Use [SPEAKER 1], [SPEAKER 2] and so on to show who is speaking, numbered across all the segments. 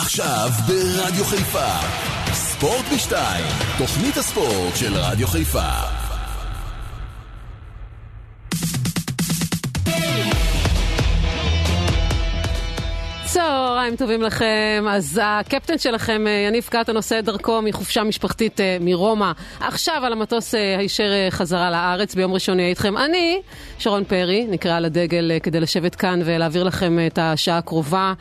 [SPEAKER 1] עכשיו ברדיו חיפה, ספורט בשתיים, תוכנית הספורט של רדיו חיפה.
[SPEAKER 2] צהריים טובים לכם. אז הקפטן שלכם, אה, יניב קטן, עושה את דרכו מחופשה משפחתית אה, מרומא. עכשיו על המטוס אה, הישר חזרה לארץ, ביום ראשון אהיה איתכם. אני, שרון פרי, נקראה לדגל כדי לשבת כאן ולהעביר לכם את השעה הקרובה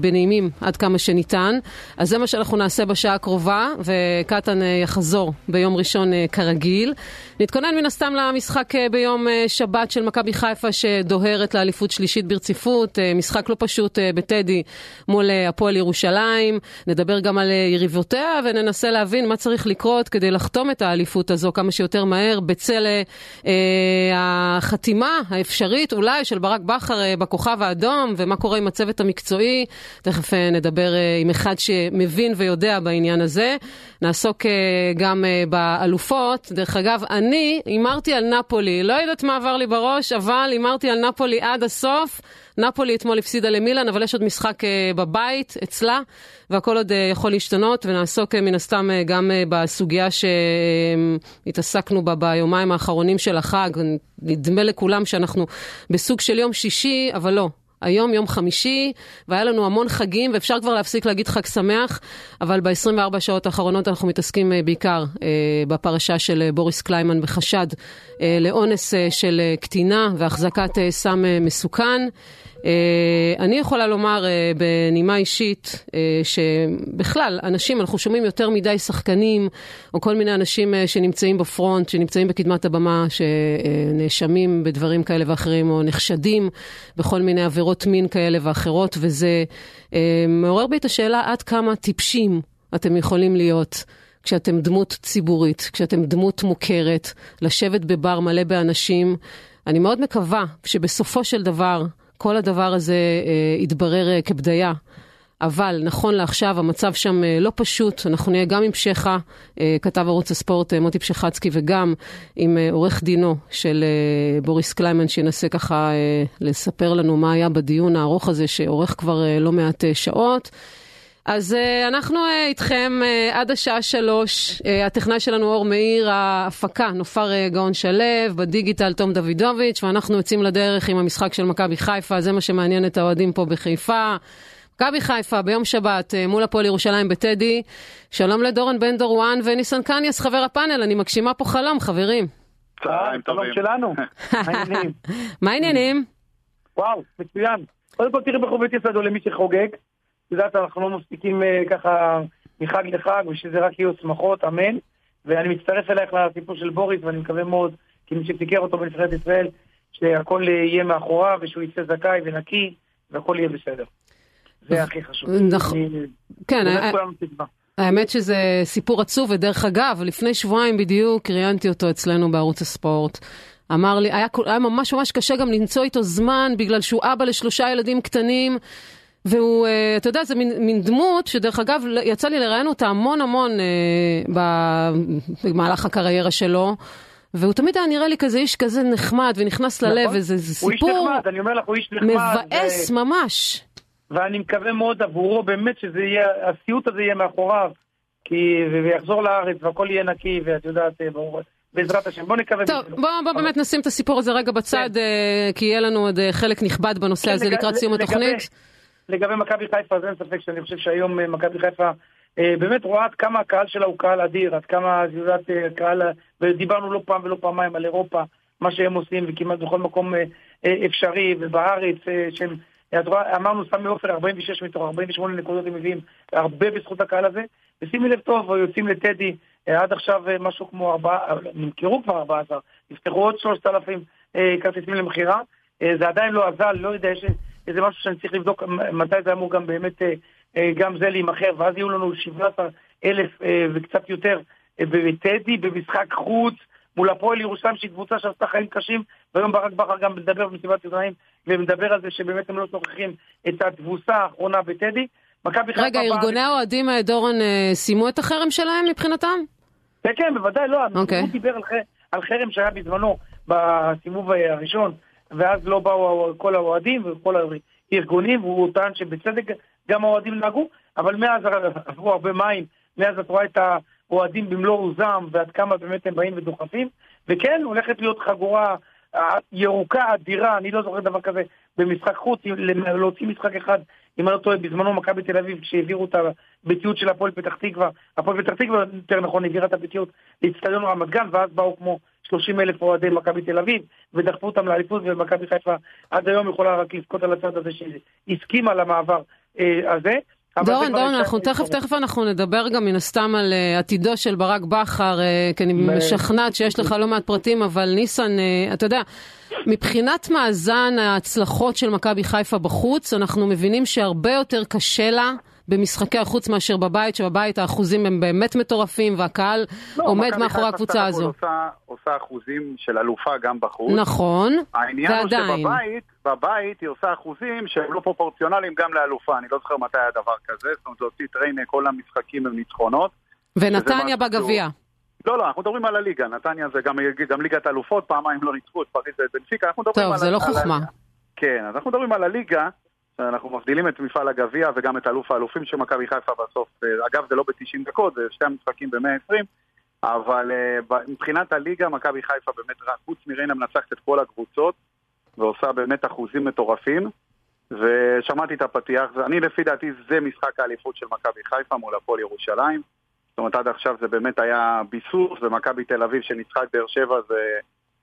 [SPEAKER 2] בנעימים עד כמה שניתן. אז זה מה שאנחנו נעשה בשעה הקרובה, וקטן יחזור ביום ראשון כרגיל. נתכונן מן הסתם למשחק ביום שבת של מכבי חיפה שדוהרת לאליפות שלישית ברציפות. משחק לא פשוט בטדי מול אה, הפועל ירושלים. נדבר גם על אה, יריבותיה וננסה להבין מה צריך לקרות כדי לחתום את האליפות הזו כמה שיותר מהר בצל אה, החתימה האפשרית אולי של ברק בכר אה, בכוכב האדום ומה קורה עם הצוות המקצועי. תכף אה, נדבר אה, עם אחד שמבין ויודע בעניין הזה. נעסוק אה, גם אה, באלופות. דרך אגב, אני הימרתי על נפולי. לא יודעת מה עבר לי בראש, אבל הימרתי על נפולי עד הסוף. נפולי אתמול הפסידה למילאן, אבל יש עוד משחק uh, בבית אצלה, והכל עוד uh, יכול להשתנות, ונעסוק uh, מן הסתם גם בסוגיה שהתעסקנו בה ביומיים האחרונים של החג. נדמה לכולם שאנחנו בסוג של יום שישי, אבל לא. היום יום חמישי, והיה לנו המון חגים, ואפשר כבר להפסיק להגיד חג שמח, אבל ב-24 שעות האחרונות אנחנו מתעסקים בעיקר אה, בפרשה של בוריס קליימן בחשד אה, לאונס אה, של קטינה והחזקת אה, סם אה, מסוכן. אה, אני יכולה לומר אה, בנימה אישית אה, שבכלל, אנשים, אנחנו שומעים יותר מדי שחקנים, או כל מיני אנשים שנמצאים בפרונט, שנמצאים בקדמת הבמה, שנאשמים בדברים כאלה ואחרים, או נחשדים בכל מיני עבירות מין כאלה ואחרות, וזה מעורר בי את השאלה עד כמה טיפשים אתם יכולים להיות. כשאתם דמות ציבורית, כשאתם דמות מוכרת, לשבת בבר מלא באנשים. אני מאוד מקווה שבסופו של דבר כל הדבר הזה אה, יתברר אה, כבדיה. אבל נכון לעכשיו המצב שם אה, לא פשוט, אנחנו נהיה גם עם פשחה, אה, כתב ערוץ הספורט אה, מוטי פשחצקי, וגם עם אה, עורך דינו של אה, בוריס קליימן, שינסה ככה אה, לספר לנו מה היה בדיון הארוך הזה, שאורך כבר אה, לא מעט אה, שעות. אז uh, אנחנו uh, איתכם uh, עד השעה שלוש, uh, הטכנאי שלנו אור מאיר, ההפקה נופר uh, גאון שלו, בדיגיטל תום דוידוביץ', ואנחנו יוצאים לדרך עם המשחק של מכבי חיפה, זה מה שמעניין את האוהדים פה בחיפה. מכבי חיפה ביום שבת uh, מול הפועל ירושלים בטדי. שלום לדורון בן דורואן וניסן קניאס, חבר הפאנל, אני מגשימה פה חלום, חברים.
[SPEAKER 3] צהריים טובים.
[SPEAKER 4] שלנו.
[SPEAKER 2] מה העניינים?
[SPEAKER 4] וואו, מצוין. קודם כל תראי בחובית יסודו למי שחוגג. את יודעת, אנחנו לא מפסיקים אה, ככה מחג לחג, ושזה רק יהיו שמחות, אמן. ואני מצטרף אלייך לסיפור של בוריס, ואני מקווה מאוד, כמי שסיקר אותו בנבחרת ישראל, שהכל יהיה מאחוריו, ושהוא יצא זכאי ונקי, והכל יהיה בסדר. זה הכי חשוב.
[SPEAKER 2] נכון. כן, האמת שזה סיפור עצוב, ודרך אגב, לפני שבועיים בדיוק ראיינתי אותו אצלנו בערוץ הספורט. אמר לי, היה, היה ממש ממש קשה גם למצוא איתו זמן, בגלל שהוא אבא לשלושה ילדים קטנים, והוא, uh, אתה יודע, זה מין, מין דמות שדרך אגב, יצא לי לראיין אותה המון המון uh, במהלך הקריירה שלו. והוא תמיד היה נראה לי כזה איש כזה נחמד ונכנס נכון. ללב, וזה סיפור
[SPEAKER 4] הוא איש נחמד, אני אומר לך, הוא איש נחמד.
[SPEAKER 2] מבאס ו... ממש.
[SPEAKER 4] ואני מקווה מאוד עבורו באמת שזה יהיה, הסיוט הזה יהיה מאחוריו, כי, ויחזור לארץ והכל יהיה נקי, ואת יודעת, אה, ברור. בעזרת השם, בוא נקווה.
[SPEAKER 2] טוב, בוא, בוא. באמת נשים את הסיפור הזה רגע בצד, כן. כי יהיה לנו עוד חלק נכבד בנושא כן, הזה לג... לקראת סיום לגבי... התוכנית.
[SPEAKER 4] לגבי מכבי חיפה, אז אין ספק שאני חושב שהיום אה, מכבי חיפה אה, באמת רואה עד כמה הקהל שלה הוא קהל אדיר, עד כמה, יודעת, אה, קהל, ודיברנו לא פעם ולא פעמיים על אירופה, מה שהם עושים, וכמעט בכל מקום אפשרי, ובארץ, שהם, אמרנו סמי עופר 46 מתוך 48 נקודות הם מביאים, הרבה בזכות הקהל הזה, ושימי לב טוב, יוצאים לטדי, עד עכשיו משהו כמו ארבעה, נמכרו כבר 14, נפתחו עוד 3,000 כרטיסים למכירה, זה עדיין לא עזר, לא יודע, יש איזה משהו שאני צריך לבדוק מתי זה אמור גם באמת, אה, אה, גם זה להימכר, ואז יהיו לנו 17 אלף אה, וקצת יותר בטדי, במשחק חוץ, מול הפועל ירושלים, שהיא קבוצה שעשתה חיים קשים, והיום ברק בכר גם מדבר במסיבת עיתונאים, ומדבר על זה שבאמת הם לא שוכחים את התבוסה האחרונה בטדי.
[SPEAKER 2] רגע, ארגוני האוהדים, דורון, סיימו את החרם שלהם מבחינתם?
[SPEAKER 4] כן, כן, בוודאי, לא. Okay. אוקיי. הוא דיבר על חרם שהיה בזמנו בסיבוב הראשון, ואז לא באו כל האוהדים וכל הארגונים, והוא טען שבצדק גם האוהדים נהגו, אבל מאז עברו הרבה מים, מאז את רואה את האוהדים במלוא עוזם, ועד כמה באמת הם באים ודוחפים, וכן, הולכת להיות חגורה ירוקה אדירה, אני לא זוכר דבר כזה, במשחק חוץ, להוציא משחק אחד, אם אני לא טועה, בזמנו מכבי תל אביב, כשהעבירו את הביתיות של הפועל פתח תקווה, הפועל פתח תקווה, יותר נכון, העבירה את הביתיות לאצטדיון רמת גן, ואז באו כמו 30 אלף אוהדי מכבי תל אביב, ודחפו אותם לאליפות, ומכבי חיפה עד היום יכולה רק לבכות על הצד הזה שהסכימה למעבר אה, הזה.
[SPEAKER 2] דורון, דורון, אנחנו תכף, תכף אנחנו נדבר גם מן הסתם על uh, עתידו של ברק בכר, uh, כי אני משכנעת שיש לך לא מעט פרטים, אבל ניסן, uh, אתה יודע, מבחינת מאזן ההצלחות של מכבי חיפה בחוץ, אנחנו מבינים שהרבה יותר קשה לה. במשחקי החוץ מאשר בבית, שבבית האחוזים הם באמת מטורפים והקהל לא, עומד מאחורי הקבוצה הזו.
[SPEAKER 3] עושה, עושה אחוזים של אלופה גם בחוץ.
[SPEAKER 2] נכון,
[SPEAKER 3] העניין ועדיין. העניין הוא שבבית, בבית היא עושה אחוזים שהם לא פרופורציונליים גם לאלופה. אני לא זוכר מתי היה דבר כזה, זאת אומרת, להוציא טריינה, כל המשחקים הם ניצחונות.
[SPEAKER 2] ונתניה בגביע.
[SPEAKER 3] לא, לא, אנחנו מדברים על הליגה, נתניה זה גם, גם ליגת אלופות, פעמיים לא ניצחו את פריז ואת בנפיקה, אנחנו מדברים
[SPEAKER 2] טוב,
[SPEAKER 3] על...
[SPEAKER 2] טוב, זה לא חוכמה.
[SPEAKER 3] כן, אז אנחנו מדברים על הליגה, אנחנו מבדילים את מפעל הגביע וגם את אלוף האלופים של מכבי חיפה בסוף. אה, אגב, זה לא ב-90 דקות, זה שתי המשחקים ב-120, אבל uh, מבחינת הליגה, מכבי חיפה באמת, חוץ מריינה מנצחת את כל הקבוצות, ועושה באמת אחוזים מטורפים. ושמעתי את הפתיח, אני לפי דעתי זה משחק האליפות של מכבי חיפה מול הפועל ירושלים. זאת אומרת, עד עכשיו זה באמת היה ביסוס, ומכבי תל אביב שניצחה את באר שבע זה,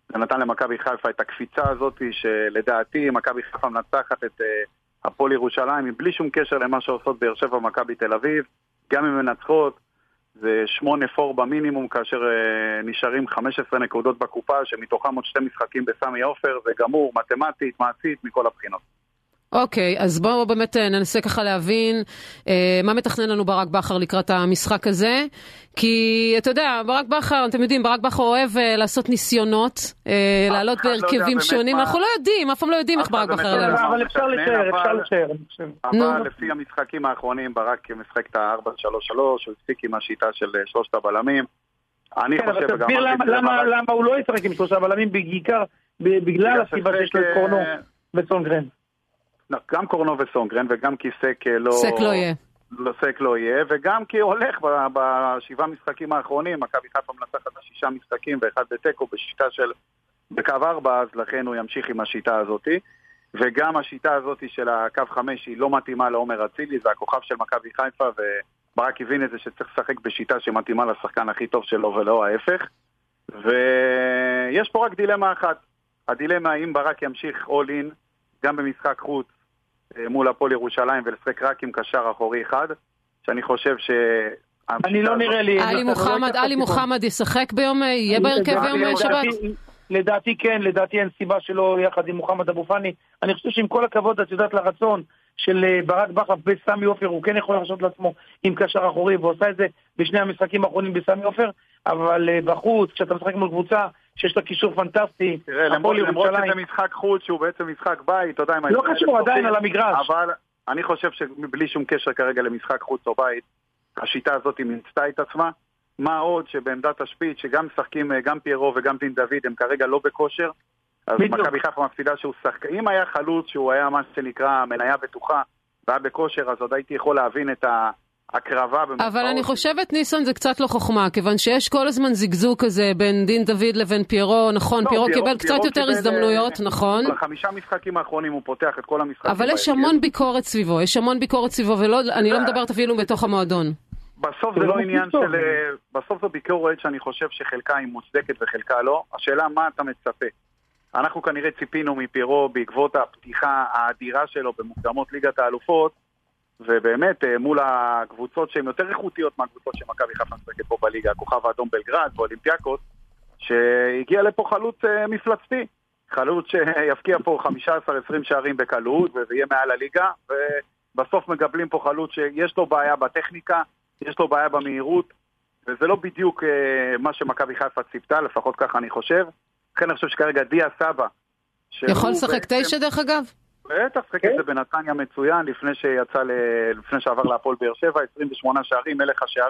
[SPEAKER 3] זה נתן למכבי חיפה את הקפיצה הזאת, שלדעתי מכבי חיפה מנצחת את... הפועל ירושלים, בלי שום קשר למה שעושות באר שבע ומכבי תל אביב, גם אם מנצחות, זה שמונה פור במינימום, כאשר אה, נשארים 15 נקודות בקופה, שמתוכם עוד שתי משחקים בסמי עופר, זה גמור, מתמטית, מעשית, מכל הבחינות.
[SPEAKER 2] אוקיי, אז בואו באמת אה, ננסה ככה להבין אה, מה מתכנן לנו ברק בכר לקראת המשחק הזה. כי אתה יודע, ברק בכר, אתם יודעים, ברק בכר אוהב אה, לעשות ניסיונות, אה, לעלות לא בהרכבים לא שונים, מה... אנחנו לא יודעים, אף פעם לא יודעים איך ברק בכר יעלה.
[SPEAKER 4] אבל אפשר לשער, אפשר לשער.
[SPEAKER 3] אבל לפי המשחקים האחרונים, ברק משחק את ה-4-3-3, הוא הפסיק עם השיטה של אה, שלושת הבלמים.
[SPEAKER 4] אני כן, חושב, אבל תסביר למה הוא לא ישחק עם שלושה בלמים, בעיקר בגלל הסיבה שיש לו את קורנו וסונגרן.
[SPEAKER 3] לא, גם קורנו וסונגרן וגם כי סק לא...
[SPEAKER 2] סק לא יהיה.
[SPEAKER 3] לא, סק לא יהיה, וגם כי הולך בשבעה משחקים האחרונים, מכבי חיפה מנצחת בשישה משחקים ואחד בתיקו בשיטה של בקו ארבע, אז לכן הוא ימשיך עם השיטה הזאתי. וגם השיטה הזאת של הקו חמש היא לא מתאימה לעומר אצילי, זה הכוכב של מכבי חיפה, וברק הבין את זה שצריך לשחק בשיטה שמתאימה לשחקן הכי טוב שלו ולא ההפך. ויש פה רק דילמה אחת. הדילמה האם ברק ימשיך all in גם במשחק חוץ אה, מול הפועל ירושלים ולשחק רק עם קשר אחורי אחד, שאני חושב ש...
[SPEAKER 4] אני לא נראה לי...
[SPEAKER 2] עלי לא מוחמד, עלי מוחמד ישחק ביום, יהיה בהרכב ביום שבת?
[SPEAKER 4] לדעתי כן, לדעתי אין סיבה שלא יחד עם מוחמד אבו פאני. אני חושב שעם כל הכבוד, את יודעת, לרצון של אה, ברק בכר בסמי עופר, הוא כן יכול להרשות לעצמו עם קשר אחורי, ועושה את זה בשני המשחקים האחרונים בסמי עופר, אבל אה, בחוץ, כשאתה משחק מול קבוצה שיש לה קישור פנטסטי,
[SPEAKER 3] תראה, למרות שזה משחק חוץ שהוא בעצם משחק בית, אתה יודע,
[SPEAKER 4] לא קשור, עדיין על המגרש.
[SPEAKER 3] אבל אני חושב שבלי שום קשר כרגע למשחק חוץ או בית, השיטה הזאת מיצתה את עצמה. מה עוד שבעמדת השפיץ, שגם משחקים, אה, גם פיירו וגם דין דוד, הם כרגע לא בכושר. אז מכבי חיפה מפסידה שהוא שחק... אם היה חלוץ שהוא היה מה שנקרא מניה בטוחה והיה בכושר, אז עוד הייתי יכול להבין את ההקרבה.
[SPEAKER 2] אבל אני חושבת, ניסן, זה קצת לא חוכמה, כיוון שיש כל הזמן זיגזוג כזה בין דין דוד לבין פיירו, נכון, לא, פיירו קיבל פיירו קצת יותר הזדמנויות, אה, נכון.
[SPEAKER 3] בחמישה משחקים האחרונים הוא פותח את כל המשחקים.
[SPEAKER 2] אבל יש המון ביקורת סביבו, יש המון ביקורת סביבו, ואני לא מדברת אפילו בתוך המועדון.
[SPEAKER 3] בסוף זה לא עניין של... אה, בסוף זו ביקורת שאני חושב שחלקה היא מוצדקת וחלקה לא. השאלה מה אתה מצפה. אנחנו כנראה ציפינו מפירו בעקבות הפתיחה האדירה שלו במוקדמות ליגת האלופות, ובאמת אה, מול הקבוצות שהן יותר איכותיות מהקבוצות שמכבי חיפה משחקת פה בליגה, הכוכב האדום בלגרד ואולימפיאקוס, שהגיע לפה חלוץ אה, מפלצתי. חלוץ שיפקיע פה 15-20 שערים בקלות ויהיה מעל הליגה, ובסוף מקבלים פה חלוץ שיש לו בעיה בטכניקה, יש לו בעיה במהירות, וזה לא בדיוק uh, מה שמכבי חיפה ציפתה, לפחות ככה אני חושב. לכן אני חושב שכרגע דיה סבא...
[SPEAKER 2] יכול לשחק תשע דרך אגב?
[SPEAKER 3] בטח, שחק את זה בנתניה מצוין, לפני שיצא, ל... לפני שעבר להפועל באר שבע, 28 שערים, מלך השער.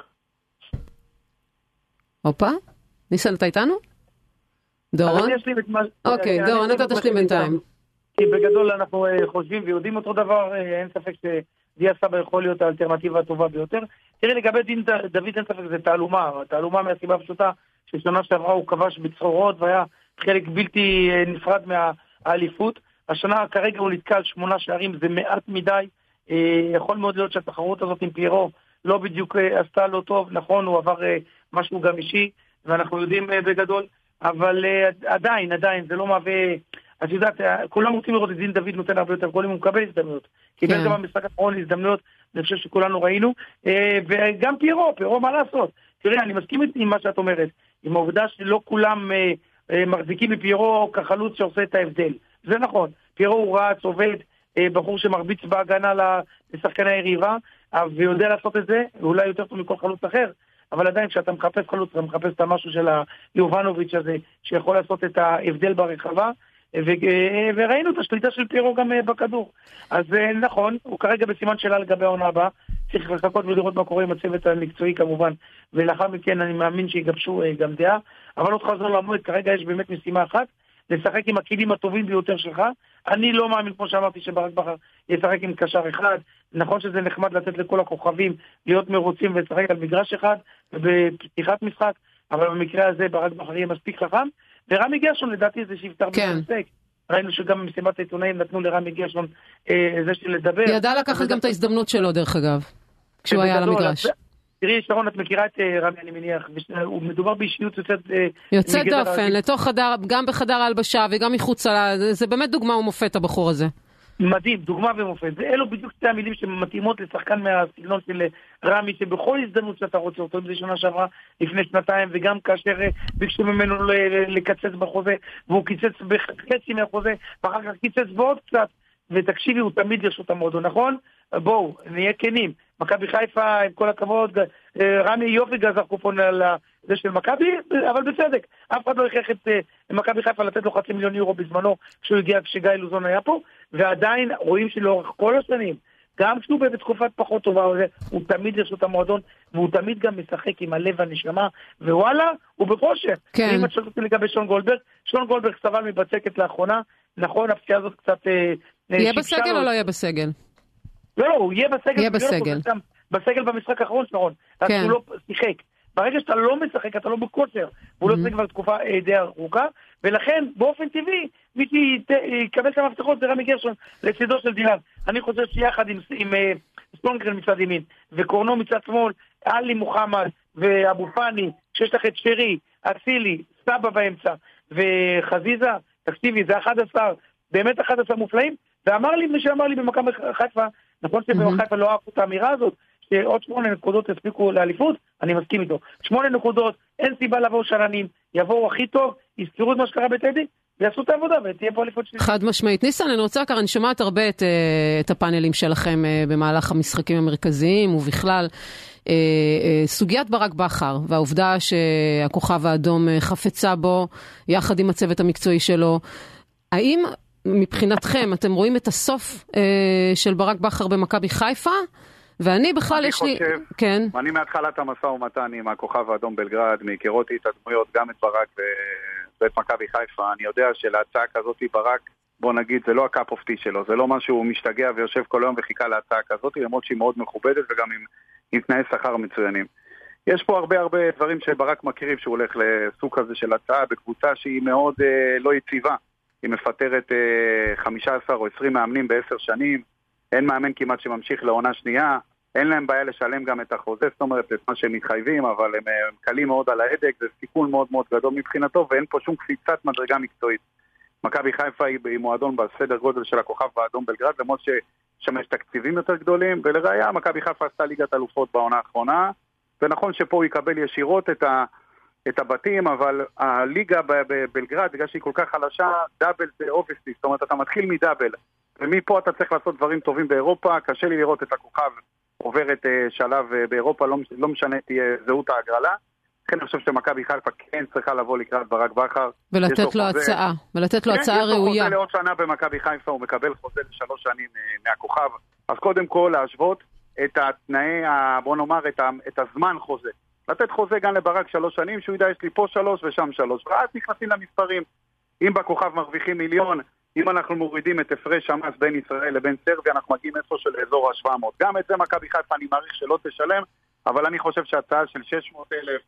[SPEAKER 2] הופה, ניסן, אתה איתנו? דורון? אוקיי, דורון, אתה תשלים בינתיים.
[SPEAKER 4] כי בגדול אנחנו אה, חושבים ויודעים אותו דבר, אה, אין ספק דיה סבא יכול להיות האלטרנטיבה הטובה ביותר. תראי, לגבי דין דוד אין ספק זה תעלומה, תעלומה מהסיבה הפשוטה ששנה שעברה הוא כבש בצרורות והיה חלק בלתי אה, נפרד מהאליפות. השנה כרגע הוא נתקע על שמונה שערים, זה מעט מדי. אה, יכול מאוד להיות שהתחרות הזאת עם פיירו לא בדיוק אה, עשתה לו טוב, נכון, הוא עבר משהו גם אישי, ואנחנו יודעים בגדול, אבל עדיין, עדיין, זה לא מהווה... את יודעת, כולם רוצים לראות את דין דוד נותן הרבה יותר גולים, הוא מקבל הזדמנויות. קיבל כן. גם במשחק האחרון הזדמנויות, אני חושב שכולנו ראינו. וגם פיירו, פיירו, מה לעשות? תראה, אני מסכים עם מה שאת אומרת, עם העובדה שלא כולם אה, מחזיקים מפיירו כחלוץ שעושה את ההבדל. זה נכון, פיירו הוא רץ, עובד, אה, בחור שמרביץ בהגנה לשחקני היריבה, ויודע לעשות את זה, אולי יותר טוב מכל חלוץ אחר, אבל עדיין כשאתה מחפש חלוץ, אתה מחפש את המשהו של היובנוביץ' הזה, שיכול לעשות את ההבדל ברחבה, ו- אה, וראינו את השליטה של פיירו גם בכדור. אז נכון, הוא כרגע בסימן שאלה לגבי העונה הבאה, צריך לחכות ולראות מה קורה עם הצוות המקצועי כמובן, ולאחר מכן אני מאמין שיגבשו גם דעה. אבל לא תחזור למועד, כרגע יש באמת משימה אחת, לשחק עם הכלים הטובים ביותר שלך. אני לא מאמין, כמו שאמרתי, שברק בכר ישחק עם קשר אחד. נכון שזה נחמד לתת לכל הכוכבים להיות מרוצים ולשחק על מגרש אחד בפתיחת משחק, אבל במקרה הזה ברק בכר יהיה מספיק חכם. ורמי גרשון לדעתי זה שיפתר כן. במשחק. ראינו שגם במסיבת העיתונאים נתנו לרמי גרשון אה, זה של לדבר.
[SPEAKER 2] ידע לקחת גם את ההזדמנות שלו דרך אגב, כשהוא היה על המגרש.
[SPEAKER 4] תראי, שרון, את מכירה את אה, רמי, אני מניח, מדובר באישיות יוצאת... אה,
[SPEAKER 2] יוצאת דופן, לתוך חדר, גם בחדר ההלבשה וגם מחוצה לה, זה, באמת דוגמה ומופת, הבחור הזה.
[SPEAKER 4] מדהים, דוגמה ומופת. אלו בדיוק שתי המילים שמתאימות לשחקן מהסגנון של אה, רמי, שבכל הזדמנות שאתה רוצה אותו, אם זה שנה שעברה, לפני שנתיים, וגם כאשר ביקשו ממנו לקצץ בחוזה, והוא קיצץ בחצי מהחוזה, ואחר כך קיצץ בעוד קצת, ותקשיבי, הוא תמיד לרשות המועדון, נכון? בואו, נהיה כנים. מכבי חיפה, עם כל הכבוד, אה, רמי יופי גזר קופון על זה של מכבי, אבל בצדק. אף אחד לא הכריח את אה, מכבי חיפה לתת לו חצי מיליון יורו בזמנו, כשהוא הגיע, כשגיא לוזון היה פה, ועדיין רואים שלאורך כל השנים, גם כשהוא בתקופת פחות טובה, הוא תמיד לרשות המועדון, והוא תמיד גם משחק עם הלב והנשמה, ווואלה, הוא בכושר.
[SPEAKER 2] כן.
[SPEAKER 4] אם את שואלת אותי לגבי שון גולדברג, שון גולדברג סבל מבצקת לאחרונה, נכון, הפציעה הזאת קצת...
[SPEAKER 2] אה, יהיה בסגל או לא יהיה בסגל?
[SPEAKER 4] לא, לא, הוא יהיה בסגל.
[SPEAKER 2] יהיה בסגל.
[SPEAKER 4] בסגל במשחק האחרון, שרון. כן. הוא לא שיחק. ברגע שאתה לא משחק, אתה לא בכושר. הוא לא mm-hmm. שיחק כבר תקופה אה, די ארוכה, ולכן, באופן טבעי, מי שיקבל את המפתחות זה רמי גרשון לצידו של דילן. אני חושב שיחד עם, עם אה, ספונגרן מצד ימין, וקורנו מצד שמאל, עלי מוחמד ואבו פאני, כשיש לך את שרי, אצילי, סבא באמצע, וחזיזה, תקשיבי, זה 11, באמת 11 מופלאים, ואמר לי מי שאמר לי במכבי חיפה, נכון שבמכבי חיפה לא אהבו את האמירה הזאת, שעוד שמונה נקודות יספיקו לאליפות, אני מסכים איתו. שמונה נקודות, אין סיבה לבוא שרנים, יבואו הכי טוב, יזכרו את מה שקרה בטדי, ויעשו את העבודה ותהיה פה אליפות שלי.
[SPEAKER 2] חד משמעית. ניסן, אני רוצה לקרוא, אני שומעת הרבה את, אה, את הפאנלים שלכם אה, במהלך המשחקים המרכזיים ובכלל. אה, סוגיית ברק בכר והעובדה שהכוכב האדום חפצה בו יחד עם הצוות המקצועי שלו, האם מבחינתכם, אתם רואים את הסוף אה, של ברק בכר במכבי חיפה? ואני בכלל, יש לי...
[SPEAKER 3] חושב, כן. אני מהתחלת המשא ומתן עם הכוכב האדום בלגרד, מהיכרותי את הדמויות, גם את ברק ואת מכבי חיפה, אני יודע שלהצעה כזאת ברק, בוא נגיד, זה לא הקאפ אופטי שלו, זה לא מה שהוא משתגע ויושב כל היום וחיכה להצעה כזאת, למרות שהיא מאוד מכובדת וגם עם, עם תנאי שכר מצוינים. יש פה הרבה הרבה דברים שברק מכירים, שהוא הולך לסוג כזה של הצעה בקבוצה שהיא מאוד אה, לא יציבה. היא מפטרת אה, 15 או 20 מאמנים בעשר שנים, אין מאמן כמעט שממשיך לעונה שנייה, אין להם בעיה לשלם גם את החוזה, זאת אומרת, את מה שהם מתחייבים, אבל הם, הם קלים מאוד על ההדק, זה סיכון מאוד מאוד גדול מבחינתו, ואין פה שום קפיצת מדרגה מקצועית. מכבי חיפה היא, מועדון בסדר גודל של הכוכב באדום בלגרד, למרות ששם יש תקציבים יותר גדולים, ולראיה, מכבי חיפה עשתה ליגת אלופות בעונה האחרונה, ונכון שפה הוא יקבל ישירות את ה... את הבתים, אבל הליגה בבלגרד, בגלל שהיא כל כך חלשה, דאבל זה אובייסטי, זאת אומרת אתה מתחיל מדאבל, ומפה אתה צריך לעשות דברים טובים באירופה, קשה לי לראות את הכוכב עוברת אה, שלב אה, באירופה, לא, לא משנה תהיה זהות ההגרלה. לכן אני חושב שמכבי חיפה כן צריכה לבוא לקראת ברק בכר.
[SPEAKER 2] ולתת לו חוזה, הצעה, ולתת לו כן, הצעה ראויה. יש לו
[SPEAKER 3] חוזה לעוד שנה במכבי חיפה, הוא מקבל חוזה לשלוש שנים אה, מהכוכב. אז קודם כל להשוות את התנאי, בוא נאמר, את, ה, את הזמן חוזה. לתת חוזה גם לברק שלוש שנים, שהוא ידע יש לי פה שלוש ושם שלוש, ואז נכנסים למספרים. אם בכוכב מרוויחים מיליון, אם אנחנו מורידים את הפרש המס בין ישראל לבין סרביה, אנחנו מגיעים איפה של אזור ה-700. גם את זה מכבי חיפה אני מעריך שלא תשלם, אבל אני חושב שהצעה של 600 אלף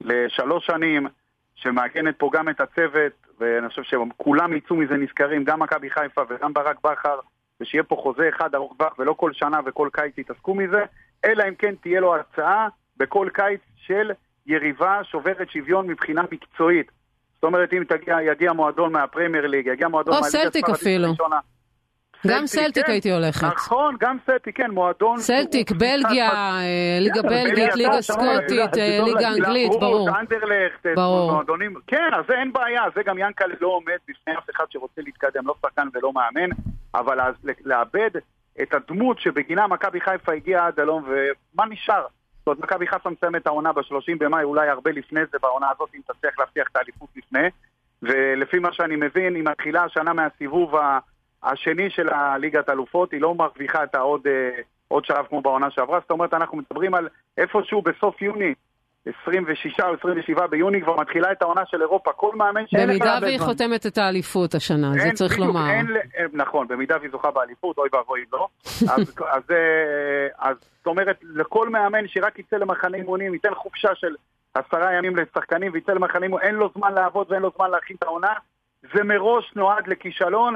[SPEAKER 3] לשלוש שנים, שמעגנת פה גם את הצוות, ואני חושב שכולם יצאו מזה נשכרים, גם מכבי חיפה וגם ברק בכר, ושיהיה פה חוזה אחד ארוך טווח ולא כל שנה וכל קיץ יתעסקו מזה, אלא אם כן תהיה לו הצעה בכל קיץ של יריבה שוברת שוויון מבחינה מקצועית. זאת אומרת, אם תגיע, יגיע מועדון מהפרמייר ליג, יגיע מועדון
[SPEAKER 2] מהליגה סלטיק אפילו. הראשונה. גם סלטיק כן, הייתי הולכת.
[SPEAKER 3] נכון, גם סלטיק, כן, מועדון...
[SPEAKER 2] סלטיק, בלגיה, אה, ליגה בלגית, ליגה סקוטית, אה, ליגה אנגלית, ברור.
[SPEAKER 3] אנדרלכט, מועדונים, כן, אז זה אין בעיה, זה גם ינקלה לא עומד בפני אף אחד שרוצה להתקדם, לא שחקן ולא מאמן, אבל לאבד את הדמות שבגינה מכבי חיפה הגיעה עד הלום, ומה נשאר? זאת אומרת, מכבי חיפה מסיימת את העונה ב-30 במאי, אולי הרבה לפני זה בעונה הזאת, אם תצליח להבטיח את האליפות לפני. ולפי מה שאני מבין, היא מתחילה השנה מהסיבוב השני של הליגת אלופות, היא לא מרוויחה את העוד עוד שלב כמו בעונה שעברה, זאת אומרת, אנחנו מדברים על איפשהו בסוף יוני, 26 או 27 ביוני כבר מתחילה את העונה של אירופה, כל מאמן
[SPEAKER 2] שאין לך... במידה והיא חותמת את האליפות השנה, זה צריך בדיוק, לומר. אין,
[SPEAKER 3] נכון, במידה והיא זוכה באליפות, אוי ואבוי לא. אז, אז, אה, אז זאת אומרת, לכל מאמן שרק יצא למחנה אימונים, ייתן חופשה של עשרה ימים לשחקנים ויצא למחנה אימונים, אין לו זמן לעבוד ואין לו זמן להכין את העונה, זה מראש נועד לכישלון.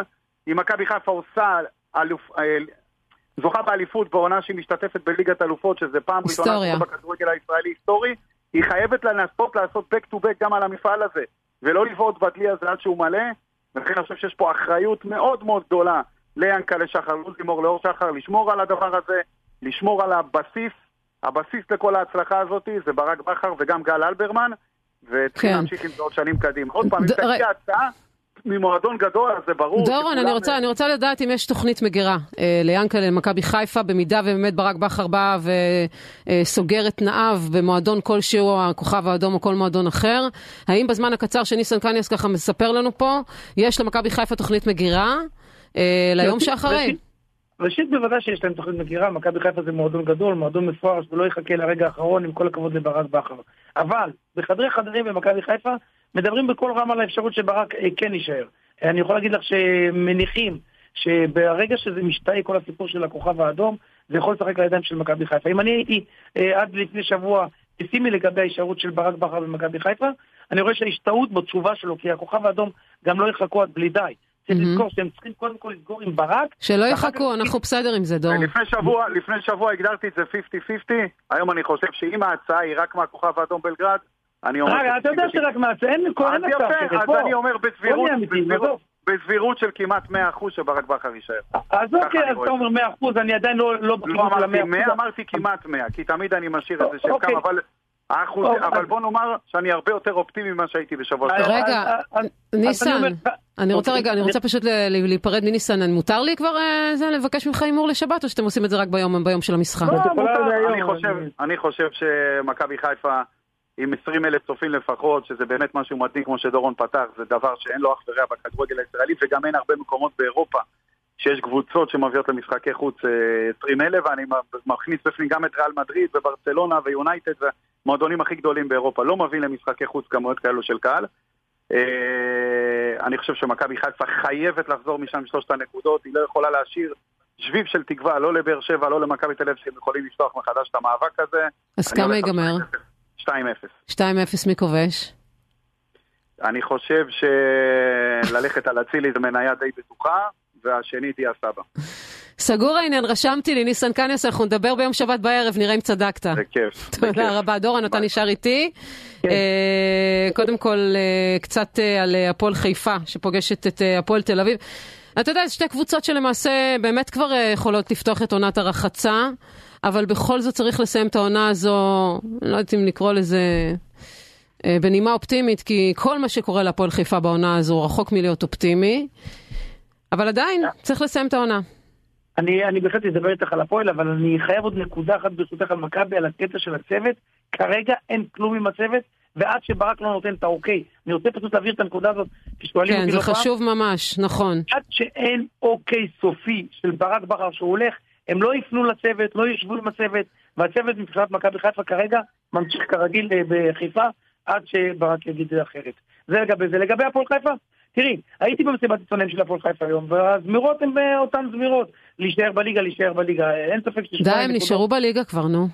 [SPEAKER 3] אם מכבי חיפה עושה אלוף... אה, זוכה באליפות בעונה שהיא משתתפת בליגת אלופות, שזה פעם ראשונה בכדורגל הישראלי היסטורי, היא חייבת לנסות לעשות back to back גם על המפעל הזה, ולא לבעוט בדלי הזה עד שהוא מלא, ולכן אני חושב שיש פה אחריות מאוד מאוד גדולה ליענקלה שחר, לוזימור, לאור שחר, לשמור על הדבר הזה, לשמור על הבסיס, הבסיס לכל ההצלחה הזאת זה ברק בכר וגם גל אלברמן, וצריכים כן. להמשיך עם זה עוד שנים קדימה. עוד פעם, אם תגיע הצעה... ממועדון גדול, אז זה ברור.
[SPEAKER 2] דורון, אני רוצה, אני רוצה לדעת אם יש תוכנית מגירה אה, ליאנקל'ה, למכבי חיפה, במידה ובאמת ברק בכר בא וסוגר אה, את תנאיו במועדון כלשהו, הכוכב האדום או כל מועדון אחר. האם בזמן הקצר שניסן קניאס ככה מספר לנו פה, יש למכבי חיפה תוכנית מגירה אה, ליום שאחרי?
[SPEAKER 4] ראשית בוודאי שיש להם תוכנית מגירה, מכבי חיפה זה מועדון גדול, מועדון מפואר שלא יחכה לרגע האחרון עם כל הכבוד לברק בכר. אבל בחדרי חדרים במכבי חיפה מדברים בכל רם על האפשרות שברק אה, כן יישאר. אני יכול להגיד לך שמניחים שברגע שזה משתהה כל הסיפור של הכוכב האדום, זה יכול לשחק לידיים של מכבי חיפה. אם אני הייתי אה, עד לפני שבוע פסימי לגבי ההישארות של ברק בכר במכבי חיפה, אני רואה שההשתהות בתשובה שלו, כי הכוכב האדום גם לא יחכו עד בלי די. צריך לזכור שהם צריכים קודם כל לסגור עם ברק.
[SPEAKER 2] שלא יחכו, אנחנו בסדר עם זה, דור.
[SPEAKER 3] לפני שבוע הגדרתי את זה 50-50, היום אני חושב שאם ההצעה היא רק מהכוכב האדום בלגרד, אני אומר...
[SPEAKER 4] רגע, אתה יודע שרק מעשה, אין
[SPEAKER 3] מצב כזה, אז אני אומר בסבירות, בסבירות של כמעט 100% שברק בכר יישאר.
[SPEAKER 4] אז אוקיי, אז אתה אומר 100%, אני עדיין לא, לא
[SPEAKER 3] בטוח על ה-100%. אמרתי כמעט 100, כי תמיד אני משאיר את זה של אוקיי. כמה, אבל... האחוז, אבל בוא נאמר שאני הרבה יותר אופטימי ממה שהייתי בשבוע
[SPEAKER 2] שעבר. רגע, ניסן, אני רוצה רגע, אני רוצה פשוט להיפרד מניסן, מותר לי כבר אה, לבקש ממך הימור לשבת, או שאתם עושים את זה רק ביום של המשחק?
[SPEAKER 3] לא, אני חושב שמכבי חיפה... עם 20 אלף צופים לפחות, שזה באמת משהו מדהים כמו שדורון פתח, זה דבר שאין לו אח ורע בכדורגל הישראלי, וגם אין הרבה מקומות באירופה שיש קבוצות שמביאות למשחקי חוץ 20 אה, אלף, ואני מכניס בפנים גם את ריאל מדריד וברצלונה ויונייטד, והמועדונים הכי גדולים באירופה, לא מביא למשחקי חוץ כמויות כאלו של קהל. אה, אני חושב שמכבי חיפה חייבת לחזור משם שלושת הנקודות, היא לא יכולה להשאיר שביב של תקווה, לא לבאר שבע, לא למכבי תל אביב, שהם יכולים לפתוח מחדש את המאבק הזה.
[SPEAKER 2] אז כמה ייגמר?
[SPEAKER 3] 2-0.
[SPEAKER 2] 2-0 מי כובש?
[SPEAKER 3] אני חושב שללכת על אצילי זה מניה די בטוחה, והשני תהיה הסבא.
[SPEAKER 2] סגור העניין, רשמתי לי, ניסן קניאס, אנחנו נדבר ביום שבת בערב, נראה אם צדקת.
[SPEAKER 3] זה כיף.
[SPEAKER 2] תודה רבה. דורון, אתה נשאר איתי. כן. אה, קודם כל, אה, קצת אה, על הפועל חיפה, שפוגשת את הפועל תל אביב. אתה יודע, שתי קבוצות שלמעשה באמת כבר יכולות לפתוח את עונת הרחצה. אבל בכל זאת צריך לסיים את העונה הזו, לא יודעת אם לקרוא לזה בנימה אופטימית, כי כל מה שקורה להפועל חיפה בעונה הזו רחוק מלהיות אופטימי, אבל עדיין צריך לסיים את העונה.
[SPEAKER 4] אני, אני בהחלט אדבר איתך על הפועל, אבל אני חייב עוד נקודה אחת ברשותך על מכבי, על הקטע של הצוות. כרגע אין כלום עם הצוות, ועד שברק לא נותן את האוקיי. אני רוצה פשוט להעביר את הנקודה הזאת,
[SPEAKER 2] כי שואלים כן, אותי לא פעם. כן, זה חשוב ממש, נכון.
[SPEAKER 4] עד שאין אוקיי סופי של ברק בכר שהוא הולך, הם לא יפנו לצוות, לא ישבו עם הצוות, והצוות מבחינת מכבי חיפה כרגע ממשיך כרגיל אה, בחיפה עד שברק יגיד אחרת. זה לגבי זה. לגבי הפועל חיפה, תראי, הייתי במסיבת עיתונאים של הפועל חיפה היום, והזמירות הן אה, אותן זמירות. להישאר בליגה, להישאר בליגה. אין ספק
[SPEAKER 2] ש... די, הם נשארו בליגה כבר, נו.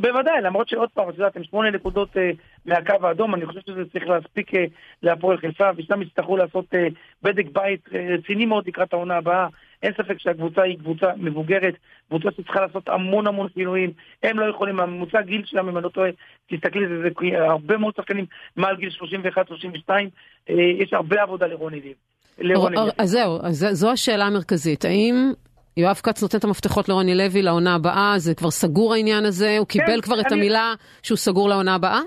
[SPEAKER 4] בוודאי, למרות שעוד פעם, את יודעת, הם שמונה נקודות אה, מהקו האדום, אני חושב שזה צריך להספיק אה, להפועל חיפה, ושם יצטרכו לעשות בדק בית רציני מאוד לקראת העונה הבאה. אין ספק שהקבוצה היא קבוצה מבוגרת, קבוצה שצריכה לעשות המון המון שינויים. הם לא יכולים, הממוצע גיל שלהם, אם אני לא טועה, תסתכלי, זה, זה הרבה מאוד שחקנים מעל גיל 31-32, יש הרבה עבודה לרוני ליב.
[SPEAKER 2] אז זהו, אז זו השאלה המרכזית. האם יואב כץ נותן את המפתחות לרוני לוי לעונה הבאה? זה כבר סגור העניין הזה? הוא קיבל כן, כבר את המילה שהוא סגור לעונה הבאה?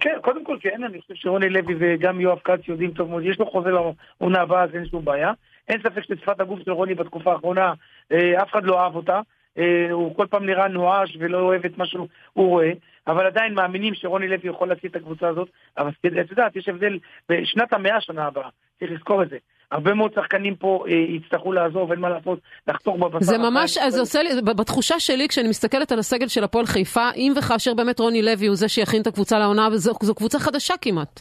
[SPEAKER 4] כן, קודם כל כן, אני חושב שרוני לוי וגם יואב כץ יודעים טוב מאוד, יש לו חוזה לעונה הבאה, אז אין שום בעיה. אין ספק ששפת הגוף של רוני בתקופה האחרונה, אה, אף אחד לא אהב אותה. אה, הוא כל פעם נראה נואש ולא אוהב את מה שהוא רואה, אבל עדיין מאמינים שרוני לוי יכול להציל את הקבוצה הזאת. אבל את יודעת, יש הבדל בשנת המאה שנה הבאה, צריך לזכור את זה. הרבה מאוד שחקנים פה אה, יצטרכו לעזוב, אין מה לעשות, לחתוך בבשר.
[SPEAKER 2] זה ממש, אז זה עושה לי, בתחושה שלי, כשאני מסתכלת על הסגל של הפועל חיפה, אם וכאשר באמת רוני לוי הוא זה שיכין את הקבוצה לעונה, זו, זו קבוצה חדשה כמעט.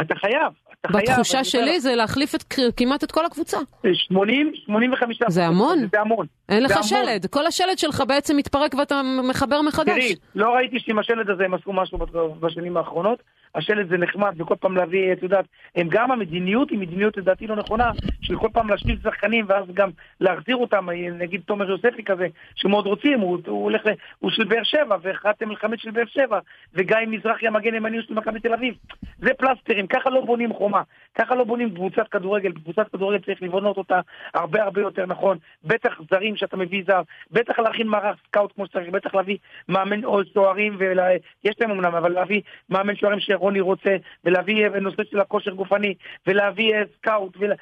[SPEAKER 4] אתה חייב, אתה
[SPEAKER 2] חייב. בתחושה שלי זה להחליף את, כמעט את כל הקבוצה.
[SPEAKER 4] 80, 85
[SPEAKER 2] זה המון.
[SPEAKER 4] זה המון.
[SPEAKER 2] אין לך שלד, כל השלד שלך בעצם מתפרק ואתה מחבר מחדש.
[SPEAKER 4] תראי, לא ראיתי שעם השלד הזה הם עשו משהו בשנים האחרונות. השלט זה נחמד, וכל פעם להביא, את יודעת, הם גם המדיניות היא מדיניות לדעתי לא נכונה, של כל פעם להשליט שחקנים ואז גם להחזיר אותם, נגיד תומר יוספי כזה, שמאוד רוצים, הוא, הוא הולך, הוא של באר שבע, והחלטתם מלחמת של באר שבע, וגיא מזרחי המגן הימני של מכבי תל אביב. זה פלסטרים, ככה לא בונים חומה, ככה לא בונים קבוצת כדורגל, קבוצת כדורגל צריך לבנות אותה הרבה הרבה יותר נכון, בטח זרים שאתה מביא זר, בטח להכין מערך סקאוט כמו שצריך, בטח להביא מאמן או שוערים, ויש להם אמנם, אבל להביא מאמן שוערים שרוני רוצה, ולהביא נושא של הכושר גופני, ולהביא אה, סקאוט, ול...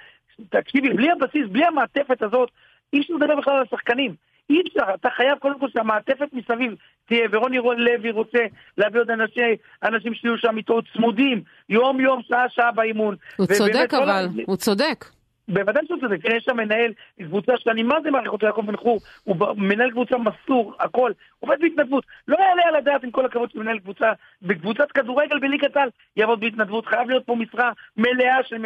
[SPEAKER 4] תקשיבי, בלי הבסיס, בלי המעטפת הזאת, אי אפשר לדבר בכלל על השחקנים. אי אפשר, אתה חייב קודם כל שהמעטפת מסביב תהיה, ורוני לוי רוצה להביא עוד אנשים, אנשים שיהיו שם איתו צמודים, יום יום, שעה שעה באימון.
[SPEAKER 2] הוא צודק אבל, הוא צודק.
[SPEAKER 4] בוודאי שהוא צודק, יש שם מנהל קבוצה שאני מה זה מעריך אותו, יעקב בן חור, הוא מנהל קבוצה מסור, הכל, עובד בהתנדבות. לא יעלה על הדעת עם כל הכבוד של מנהל קבוצה, בקבוצת כדורגל בליגת על, יעבוד בהתנדבות, חייב להיות פה משרה מלאה של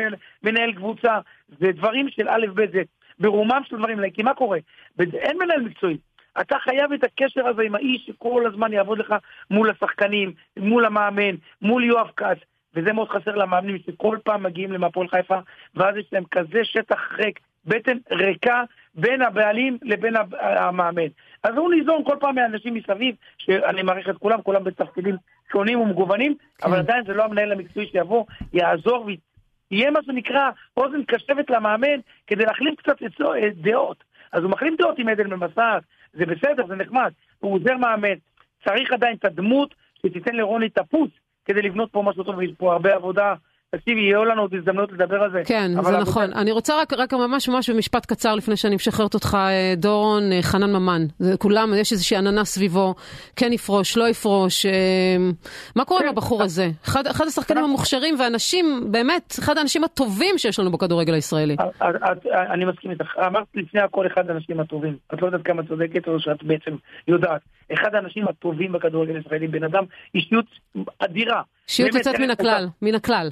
[SPEAKER 4] מנהל קבוצה, זה דברים של א' ב' זה ברומם של דברים, כי מה קורה? אין מנהל מקצועי. אתה חייב את הקשר הזה עם האיש שכל הזמן יעבוד לך מול השחקנים, מול המאמן, מול יואב כץ. וזה מאוד חסר למאמנים שכל פעם מגיעים למפועל חיפה, ואז יש להם כזה שטח ריק, בטן ריקה בין הבעלים לבין המאמן. אז הוא ניזון כל פעם מאנשים מסביב, שאני מעריך את כולם, כולם בתפקידים שונים ומגוונים, כן. אבל עדיין זה לא המנהל המקצועי שיבוא, יעזור ויהיה מה שנקרא אוזן קשבת למאמן כדי להחליף קצת דעות. אז הוא מחליף דעות עם עדן במסעת, זה בסדר, זה נחמד, הוא עוזר מאמן. צריך עדיין את הדמות שתיתן לרוני את הפוס כדי לבנות פה משהו טוב, ויש פה הרבה עבודה. תקשיבי, יהיו לנו עוד הזדמנות לדבר על זה.
[SPEAKER 2] כן, זה נכון. אני רוצה רק, רק ממש ממש במשפט קצר לפני שאני משחררת אותך, אה, דורון, אה, חנן ממן. זה כולם, יש איזושהי עננה סביבו, כן יפרוש, לא יפרוש. אה, מה קורה עם כן. הבחור הזה? אחד, אחד השחקנים המוכשרים ואנשים, באמת, אחד האנשים הטובים שיש לנו בכדורגל הישראלי.
[SPEAKER 4] אני מסכים איתך. אמרת לפני הכל אחד האנשים הטובים. את לא יודעת כמה צודקת או שאת בעצם יודעת. אחד האנשים הטובים בכדורגל הישראלי, בן אדם, אישיות אדירה.
[SPEAKER 2] אישיות יוצאת מן הכלל, מן הכלל.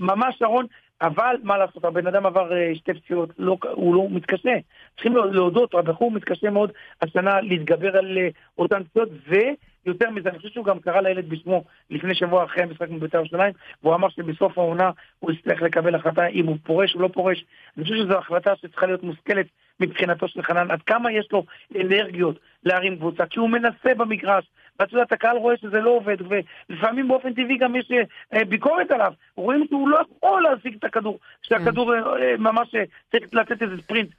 [SPEAKER 4] ממש, שרון, אבל מה לעשות, הבן אדם עבר אה, שתי פציעות, לא, הוא לא מתקשה. צריכים להודות, הבחור מתקשה מאוד השנה להתגבר על אה, אותן פציעות, ויותר מזה, אני חושב שהוא גם קרא לילד בשמו לפני שבוע אחרי המשחק מבית"ר ירושלים, והוא אמר שבסוף העונה הוא יצטרך לקבל החלטה אם הוא פורש או לא פורש. אני חושב שזו החלטה שצריכה להיות מושכלת מבחינתו של חנן, עד כמה יש לו אנרגיות להרים קבוצה, כי הוא מנסה במגרש, ואת יודעת, הקהל רואה שזה לא עובד, ולפעמים באופן טבעי גם יש אה, ביקורת עליו, רואים שהוא לא יכול להשיג את הכדור, שהכדור כן. אה, ממש אה, צריך לתת איזה ספרינט.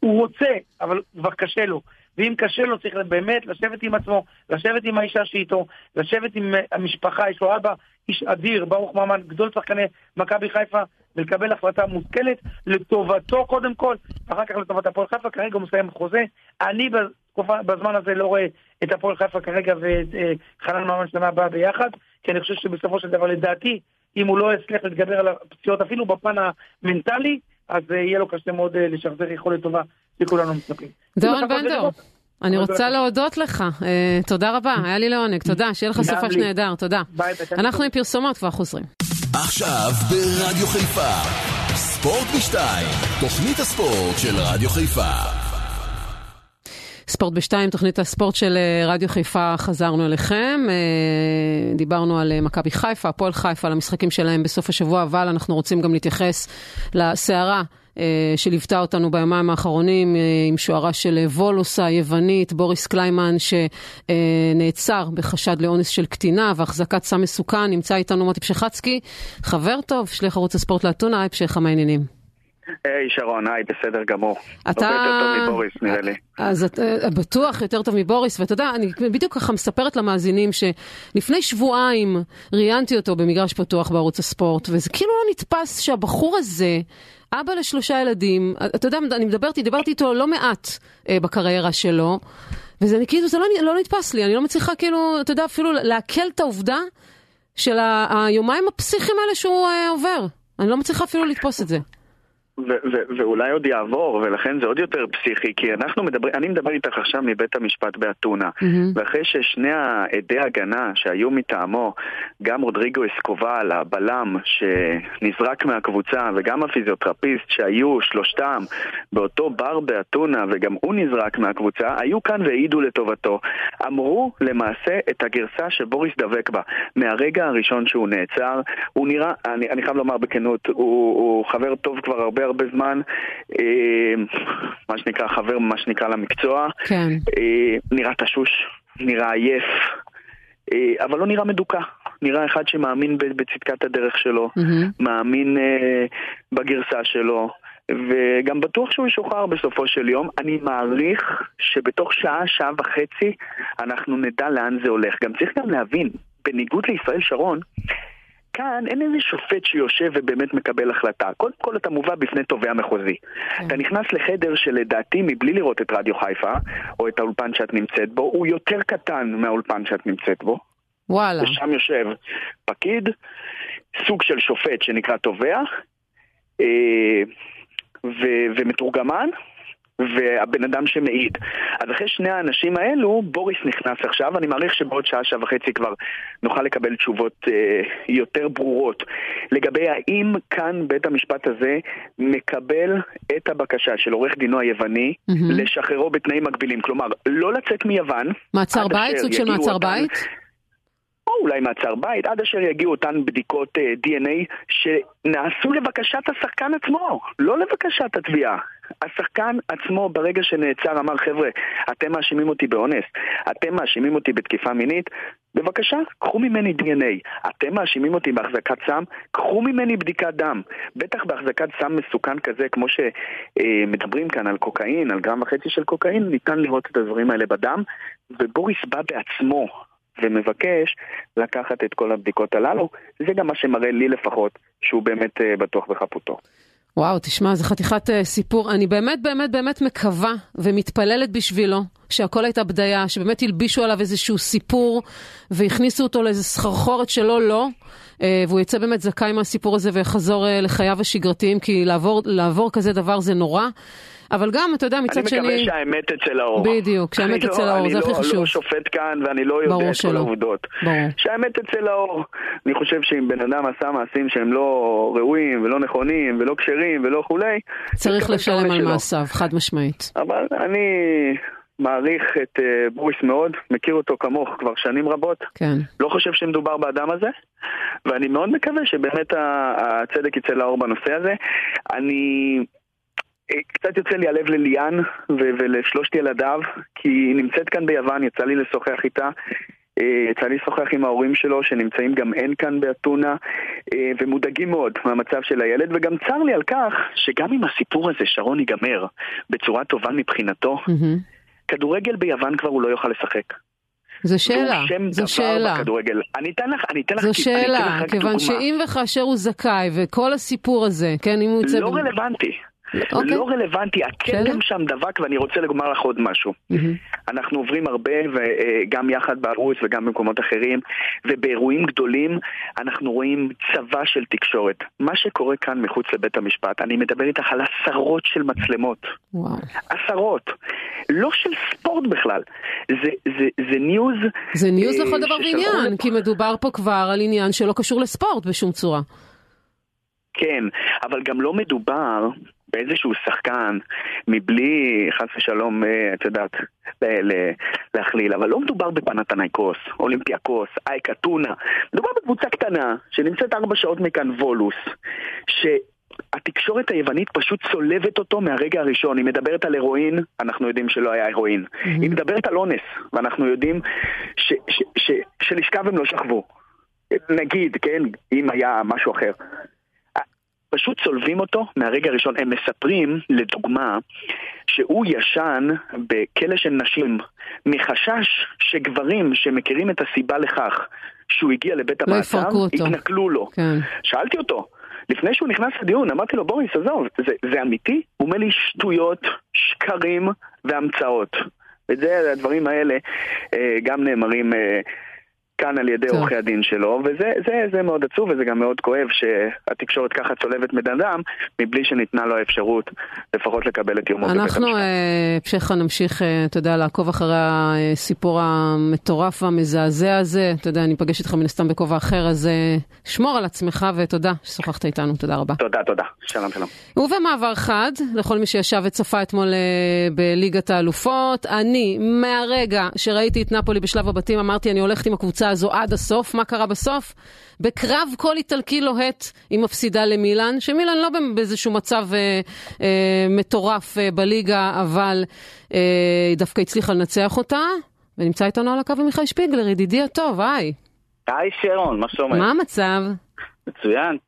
[SPEAKER 4] הוא רוצה, אבל כבר קשה לו. ואם קשה לו, צריך באמת לשבת עם עצמו, לשבת עם האישה שאיתו, לשבת עם המשפחה, יש לו אבא, איש אדיר, ברוך ממן, גדול שחקני מכבי חיפה, ולקבל החלטה מושכלת לטובתו קודם כל, אחר כך לטובת הפועל חיפה, כרגע הוא מסיים חוזה. אני בזמן הזה לא רואה את הפועל חיפה כרגע ואת אה, חנן ממן שנה הבאה ביחד, כי אני חושב שבסופו של דבר, לדעתי, אם הוא לא יצליח להתגבר על הפציעות אפילו בפן המנטלי, אז אה, יהיה לו קשה מאוד אה, לשחזר יכולת טובה שכולנו מצפים.
[SPEAKER 2] דורון בנדור. אני רוצה להודות לך, תודה רבה, היה לי לעונג, תודה, שיהיה לך סופש נהדר, תודה. אנחנו עם פרסומות כבר חוזרים.
[SPEAKER 1] עכשיו ברדיו חיפה ספורט בשתיים, תוכנית הספורט של רדיו חיפה.
[SPEAKER 2] ספורט בשתיים, תוכנית הספורט של אה, רדיו חיפה, חזרנו אליכם. אה, דיברנו על אה, מכבי חיפה, הפועל חיפה, על המשחקים שלהם בסוף השבוע, אבל אנחנו רוצים גם להתייחס לסערה שליוותה אותנו ביומיים האחרונים עם שוערה של וולוס היוונית, בוריס קליימן, שנעצר בחשד לאונס של קטינה והחזקת סם מסוכן. נמצא איתנו מוטי פשחצקי, חבר טוב, שליח ערוץ הספורט לאתונה, היי פשחה, מה העניינים?
[SPEAKER 5] היי שרון, היי, בסדר גמור.
[SPEAKER 2] אתה...
[SPEAKER 5] הרבה יותר טוב מבוריס, נראה לי.
[SPEAKER 2] אז את, אה, בטוח יותר טוב מבוריס, ואתה יודע, אני בדיוק ככה מספרת למאזינים שלפני שבועיים ראיינתי אותו במגרש פתוח בערוץ הספורט, וזה כאילו לא נתפס שהבחור הזה... אבא לשלושה ילדים, אתה יודע, אני מדברת, דיברתי איתו לא מעט אה, בקריירה שלו, וזה כאילו, זה לא, לא נתפס לי, אני לא מצליחה כאילו, אתה יודע, אפילו לעכל את העובדה של היומיים הפסיכיים האלה שהוא אה, עובר. אני לא מצליחה אפילו לתפוס את זה.
[SPEAKER 5] ואולי עוד יעבור, ולכן זה עוד יותר פסיכי, כי אנחנו מדברים, אני מדבר איתך עכשיו מבית המשפט באתונה, mm-hmm. ואחרי ששני העדי הגנה שהיו מטעמו, גם רודריגו אסקובל, הבלם שנזרק מהקבוצה, וגם הפיזיותרפיסט שהיו שלושתם באותו בר באתונה, וגם הוא נזרק מהקבוצה, היו כאן והעידו לטובתו. אמרו למעשה את הגרסה שבוריס דבק בה. מהרגע הראשון שהוא נעצר, הוא נראה, אני, אני חייב לומר בכנות, הוא, הוא חבר טוב כבר הרבה הרבה זמן, אה, מה שנקרא חבר, מה שנקרא למקצוע.
[SPEAKER 2] כן.
[SPEAKER 5] אה, נראה תשוש, נראה עייף, אה, אבל לא נראה מדוכא. נראה אחד שמאמין בצדקת הדרך שלו, mm-hmm. מאמין בגרסה שלו. וגם בטוח שהוא ישוחרר בסופו של יום. אני מעריך שבתוך שעה, שעה וחצי, אנחנו נדע לאן זה הולך. גם צריך גם להבין, בניגוד לישראל שרון, כאן אין איזה שופט שיושב ובאמת מקבל החלטה. קודם כל אתה מובא בפני תובע מחוזי. כן. אתה נכנס לחדר שלדעתי, מבלי לראות את רדיו חיפה, או את האולפן שאת נמצאת בו, הוא יותר קטן מהאולפן שאת נמצאת בו.
[SPEAKER 2] וואלה.
[SPEAKER 5] ושם יושב פקיד, סוג של שופט שנקרא תובע, אה, ו- ומתורגמן, והבן אדם שמעיד. אז אחרי שני האנשים האלו, בוריס נכנס עכשיו, אני מעריך שבעוד שעה, שעה וחצי כבר נוכל לקבל תשובות אה, יותר ברורות לגבי האם כאן בית המשפט הזה מקבל את הבקשה של עורך דינו היווני mm-hmm. לשחררו בתנאים מגבילים. כלומר, לא לצאת מיוון.
[SPEAKER 2] מעצר בית? סוג של מעצר אותן, בית?
[SPEAKER 5] או אולי מעצר בית, עד אשר יגיעו אותן בדיקות אה, DNA שנעשו לבקשת השחקן עצמו, לא לבקשת התביעה. השחקן עצמו ברגע שנעצר אמר חבר'ה, אתם מאשימים אותי באונס, אתם מאשימים אותי בתקיפה מינית, בבקשה, קחו ממני DNA. אתם מאשימים אותי בהחזקת סם, קחו ממני בדיקת דם. בטח בהחזקת סם מסוכן כזה, כמו שמדברים כאן על קוקאין, על גרם וחצי של קוקאין, ניתן לראות את הדברים האלה בדם, ובוריס בא בעצמו ומבקש לקחת את כל הבדיקות הללו. זה גם מה שמראה לי לפחות שהוא באמת אה, בטוח בחפותו.
[SPEAKER 2] וואו, תשמע, זו חתיכת uh, סיפור. אני באמת באמת באמת מקווה ומתפללת בשבילו שהכל הייתה בדיה, שבאמת הלבישו עליו איזשהו סיפור והכניסו אותו לאיזה סחרחורת שלא לא, uh, והוא יצא באמת זכאי מהסיפור הזה ויחזור uh, לחייו השגרתיים, כי לעבור, לעבור כזה דבר זה נורא. אבל גם, אתה יודע, מצד שני...
[SPEAKER 5] אני מקווה שהאמת אצל האור.
[SPEAKER 2] בדיוק, שהאמת אצל לא, האור, זה הכי חשוב.
[SPEAKER 5] אני לא שופט כאן ואני לא יודע את כל העובדות.
[SPEAKER 2] ברור.
[SPEAKER 5] שהאמת אצל האור. אני חושב שאם בן אדם עשה מעשים שהם לא ראויים ולא נכונים ולא כשרים ולא כולי...
[SPEAKER 2] צריך לשלם על מעשיו, חד משמעית.
[SPEAKER 5] אבל אני... מעריך את uh, בוריס מאוד, מכיר אותו כמוך כבר שנים רבות.
[SPEAKER 2] כן.
[SPEAKER 5] לא חושב שמדובר באדם הזה, ואני מאוד מקווה שבאמת הצדק יצא לאור בנושא הזה. אני קצת יוצא לי הלב לליאן ולשלושת ילדיו, כי היא נמצאת כאן ביוון, יצא לי לשוחח איתה. אה, יצא לי לשוחח עם ההורים שלו, שנמצאים גם אין כאן באתונה, אה, ומודאגים מאוד מהמצב של הילד, וגם צר לי על כך שגם אם הסיפור הזה, שרון, ייגמר בצורה טובה מבחינתו, mm-hmm. כדורגל ביוון כבר הוא לא יוכל לשחק.
[SPEAKER 2] זו שאלה, זו שאלה.
[SPEAKER 5] בכדורגל. אני אתן לך, אני אתן לך,
[SPEAKER 2] זו שאלה, כיוון שאם וכאשר הוא זכאי, וכל הסיפור הזה, כן, אם הוא יוצא...
[SPEAKER 5] לא רלוונטי. Okay. אוקיי. לא רלוונטי, הכתם שם דבק ואני רוצה לומר לך עוד משהו. אנחנו עוברים הרבה, וגם יחד בערוץ וגם במקומות אחרים, ובאירועים גדולים אנחנו רואים צבא של תקשורת. מה שקורה כאן מחוץ לבית המשפט, אני מדבר איתך על עשרות של מצלמות.
[SPEAKER 2] וואו.
[SPEAKER 5] עשרות. לא של ספורט בכלל. זה, זה, זה news...
[SPEAKER 2] זה news אה, לכל דבר ועניין, כי מדובר פה כבר על עניין שלא קשור לספורט בשום צורה.
[SPEAKER 5] כן, אבל גם לא מדובר באיזשהו שחקן, מבלי, חס ושלום, אה, את יודעת, להכליל, אבל לא מדובר בפנתנייקוס, אולימפיאקוס, אייקה, טונה. מדובר בקבוצה קטנה, שנמצאת ארבע שעות מכאן וולוס, ש... התקשורת היוונית פשוט צולבת אותו מהרגע הראשון. היא מדברת על הירואין, אנחנו יודעים שלא היה הירואין. Mm-hmm. היא מדברת על אונס, ואנחנו יודעים שלשכב הם לא שכבו. נגיד, כן, אם היה משהו אחר. פשוט צולבים אותו מהרגע הראשון. הם מספרים, לדוגמה, שהוא ישן בכלא של נשים מחשש שגברים שמכירים את הסיבה לכך שהוא הגיע לבית
[SPEAKER 2] לא
[SPEAKER 5] המעצר, יתנכלו לו.
[SPEAKER 2] כן.
[SPEAKER 5] שאלתי אותו, לפני שהוא נכנס לדיון, אמרתי לו, בוריס, עזוב, זה, זה אמיתי? הוא אומר לי שטויות, שקרים והמצאות. וזה, הדברים האלה אה, גם נאמרים אה, כאן על ידי עורכי הדין שלו, וזה זה, זה מאוד עצוב וזה גם מאוד כואב שהתקשורת ככה צולבת בן אדם, מבלי שניתנה לו האפשרות לפחות לקבל את יומו בבית
[SPEAKER 2] המשפט. אנחנו, פשחה, נמשיך, אתה יודע, לעקוב אחרי הסיפור המטורף והמזעזע הזה. אתה יודע, אני אפגש איתך מן הסתם בכובע אחר, אז שמור על עצמך ותודה ששוחחת איתנו, תודה רבה.
[SPEAKER 5] תודה, תודה. שלום, שלום.
[SPEAKER 2] ובמעבר חד, לכל מי שישב וצפה אתמול בליגת האלופות, אני, מהרגע שראיתי את נפולי בשלב הבתים, אמרתי, אני הולכת עם הקבוצה הזו עד הסוף. מה קרה בסוף? בקרב כל איטלקי לוהט היא מפסידה למילאן, שמילאן לא באיזשהו מצב אה, אה, מטורף אה, בליגה, אבל אה, היא דווקא הצליחה לנצח אותה. ונמצא איתנו על הקו עמיחי שפיגלר, ידידי הטוב, היי.
[SPEAKER 6] היי שרון, מה שלומך?
[SPEAKER 2] מה המצב?
[SPEAKER 6] מצוין.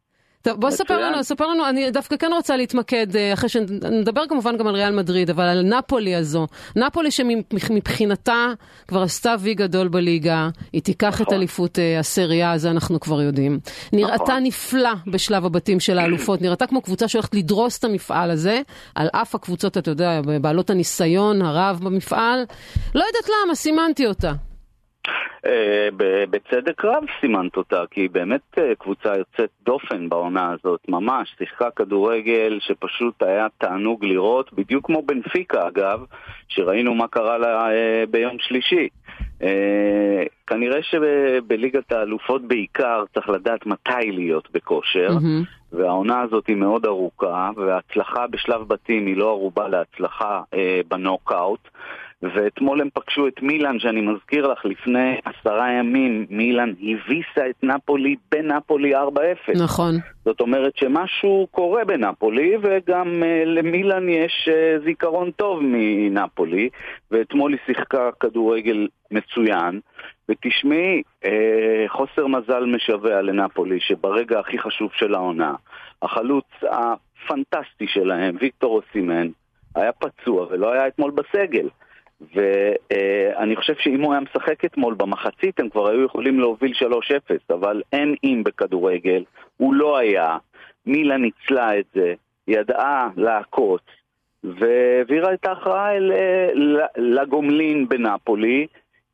[SPEAKER 2] טוב, בוא ספר לנו, ספר לנו, אני דווקא כן רוצה להתמקד, אה, אחרי שנדבר כמובן גם על ריאל מדריד, אבל על נפולי הזו. נפולי שמבחינתה כבר עשתה וי גדול בליגה, היא תיקח נכון. את אליפות אה, הסריה, זה אנחנו כבר יודעים. נראתה נכון. נפלא בשלב הבתים של האלופות, נראתה כמו קבוצה שהולכת לדרוס את המפעל הזה, על אף הקבוצות, אתה יודע, בעלות הניסיון הרב במפעל. לא יודעת למה, סימנתי אותה.
[SPEAKER 6] אה, בצדק רב סימנת אותה, כי היא באמת אה, קבוצה יוצאת דופן בעונה הזאת, ממש. שיחקה כדורגל שפשוט היה תענוג לראות, בדיוק כמו בנפיקה אגב, שראינו מה קרה לה אה, ביום שלישי. כנראה שבליגת האלופות בעיקר צריך לדעת מתי להיות בכושר, mm-hmm. והעונה הזאת היא מאוד ארוכה, וההצלחה בשלב בתים היא לא ערובה להצלחה בנוקאוט. ואתמול הם פגשו את מילאן, שאני מזכיר לך, לפני עשרה ימים, מילאן הביסה את נפולי בנפולי 4-0.
[SPEAKER 2] נכון.
[SPEAKER 6] זאת אומרת שמשהו קורה בנפולי, וגם uh, למילאן יש uh, זיכרון טוב מנפולי, ואתמול היא שיחקה כדורגל מצוין. ותשמעי, uh, חוסר מזל משווע לנפולי, שברגע הכי חשוב של העונה, החלוץ הפנטסטי שלהם, ויקטור אוסימן, היה פצוע ולא היה אתמול בסגל. ואני חושב שאם הוא היה משחק אתמול במחצית הם כבר היו יכולים להוביל 3-0, אבל אין אם בכדורגל, הוא לא היה, מילה ניצלה את זה, ידעה לעקוץ, והעבירה את ההכרעה לגומלין בנפולי.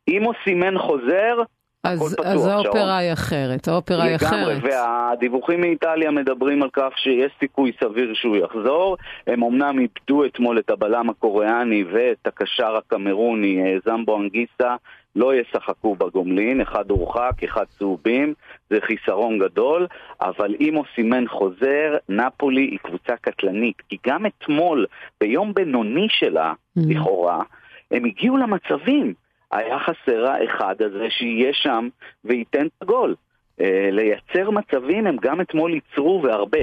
[SPEAKER 6] אם אוסימן חוזר,
[SPEAKER 2] אז, אז האופרה היא אחרת, האופרה היא אחרת.
[SPEAKER 6] לגמרי, והדיווחים מאיטליה מדברים על כך שיש סיכוי סביר שהוא יחזור. הם אמנם איבדו אתמול את הבלם הקוריאני ואת הקשר הקמרוני אה, זמבו אנגיסה, לא ישחקו בגומלין, אחד הורחק, אחד צהובים, זה חיסרון גדול, אבל אם אוסימן חוזר, נפולי היא קבוצה קטלנית, כי גם אתמול, ביום בינוני שלה, mm-hmm. לכאורה, הם הגיעו למצבים. היה חסר האחד הזה שיהיה שם וייתן את הגול. אה, לייצר מצבים הם גם אתמול ייצרו והרבה.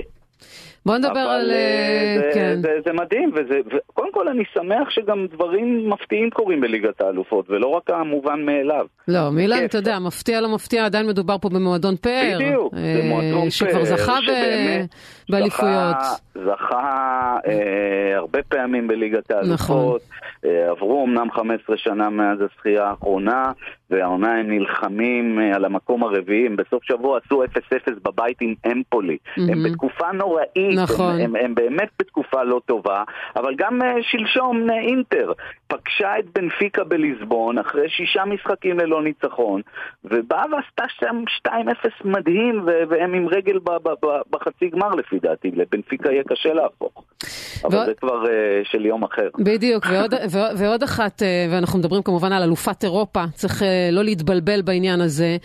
[SPEAKER 2] בוא נדבר על...
[SPEAKER 6] אה, זה,
[SPEAKER 2] כן.
[SPEAKER 6] זה, זה מדהים, וזה, וקודם כל אני שמח שגם דברים מפתיעים קורים בליגת האלופות, ולא רק המובן מאליו.
[SPEAKER 2] לא, מילן, אתה יודע, מפתיע לא מפתיע, עדיין מדובר פה במועדון פאר.
[SPEAKER 6] בדיוק, זה
[SPEAKER 2] אה,
[SPEAKER 6] מועדון פאר.
[SPEAKER 2] שכבר זכה באליפויות.
[SPEAKER 6] זכה, זכה אה, הרבה פעמים בליגת האלופות. נכון. אה, עברו אמנם 15 שנה מאז הזכייה האחרונה, והעונה הם נלחמים אה, על המקום הרביעי, הם בסוף שבוע עשו 0-0 בבית עם אמפולי. Mm-hmm. הם בתקופה נוראית,
[SPEAKER 2] נכון.
[SPEAKER 6] הם, הם, הם באמת בתקופה לא טובה, אבל גם uh, שלשום uh, אינטר פגשה את בנפיקה בליסבון אחרי שישה משחקים ללא ניצחון, ובאה ועשתה שם 2-0 מדהים, והם עם רגל ב- ב- ב- בחצי גמר לפי דעתי, לבנפיקה יהיה קשה להפוך. אבל ו... זה כבר uh, של יום אחר.
[SPEAKER 2] בדיוק, ועוד, ועוד אחת, ואנחנו מדברים כמובן על אלופת אירופה, צריך לא להתבלבל בעניין הזה.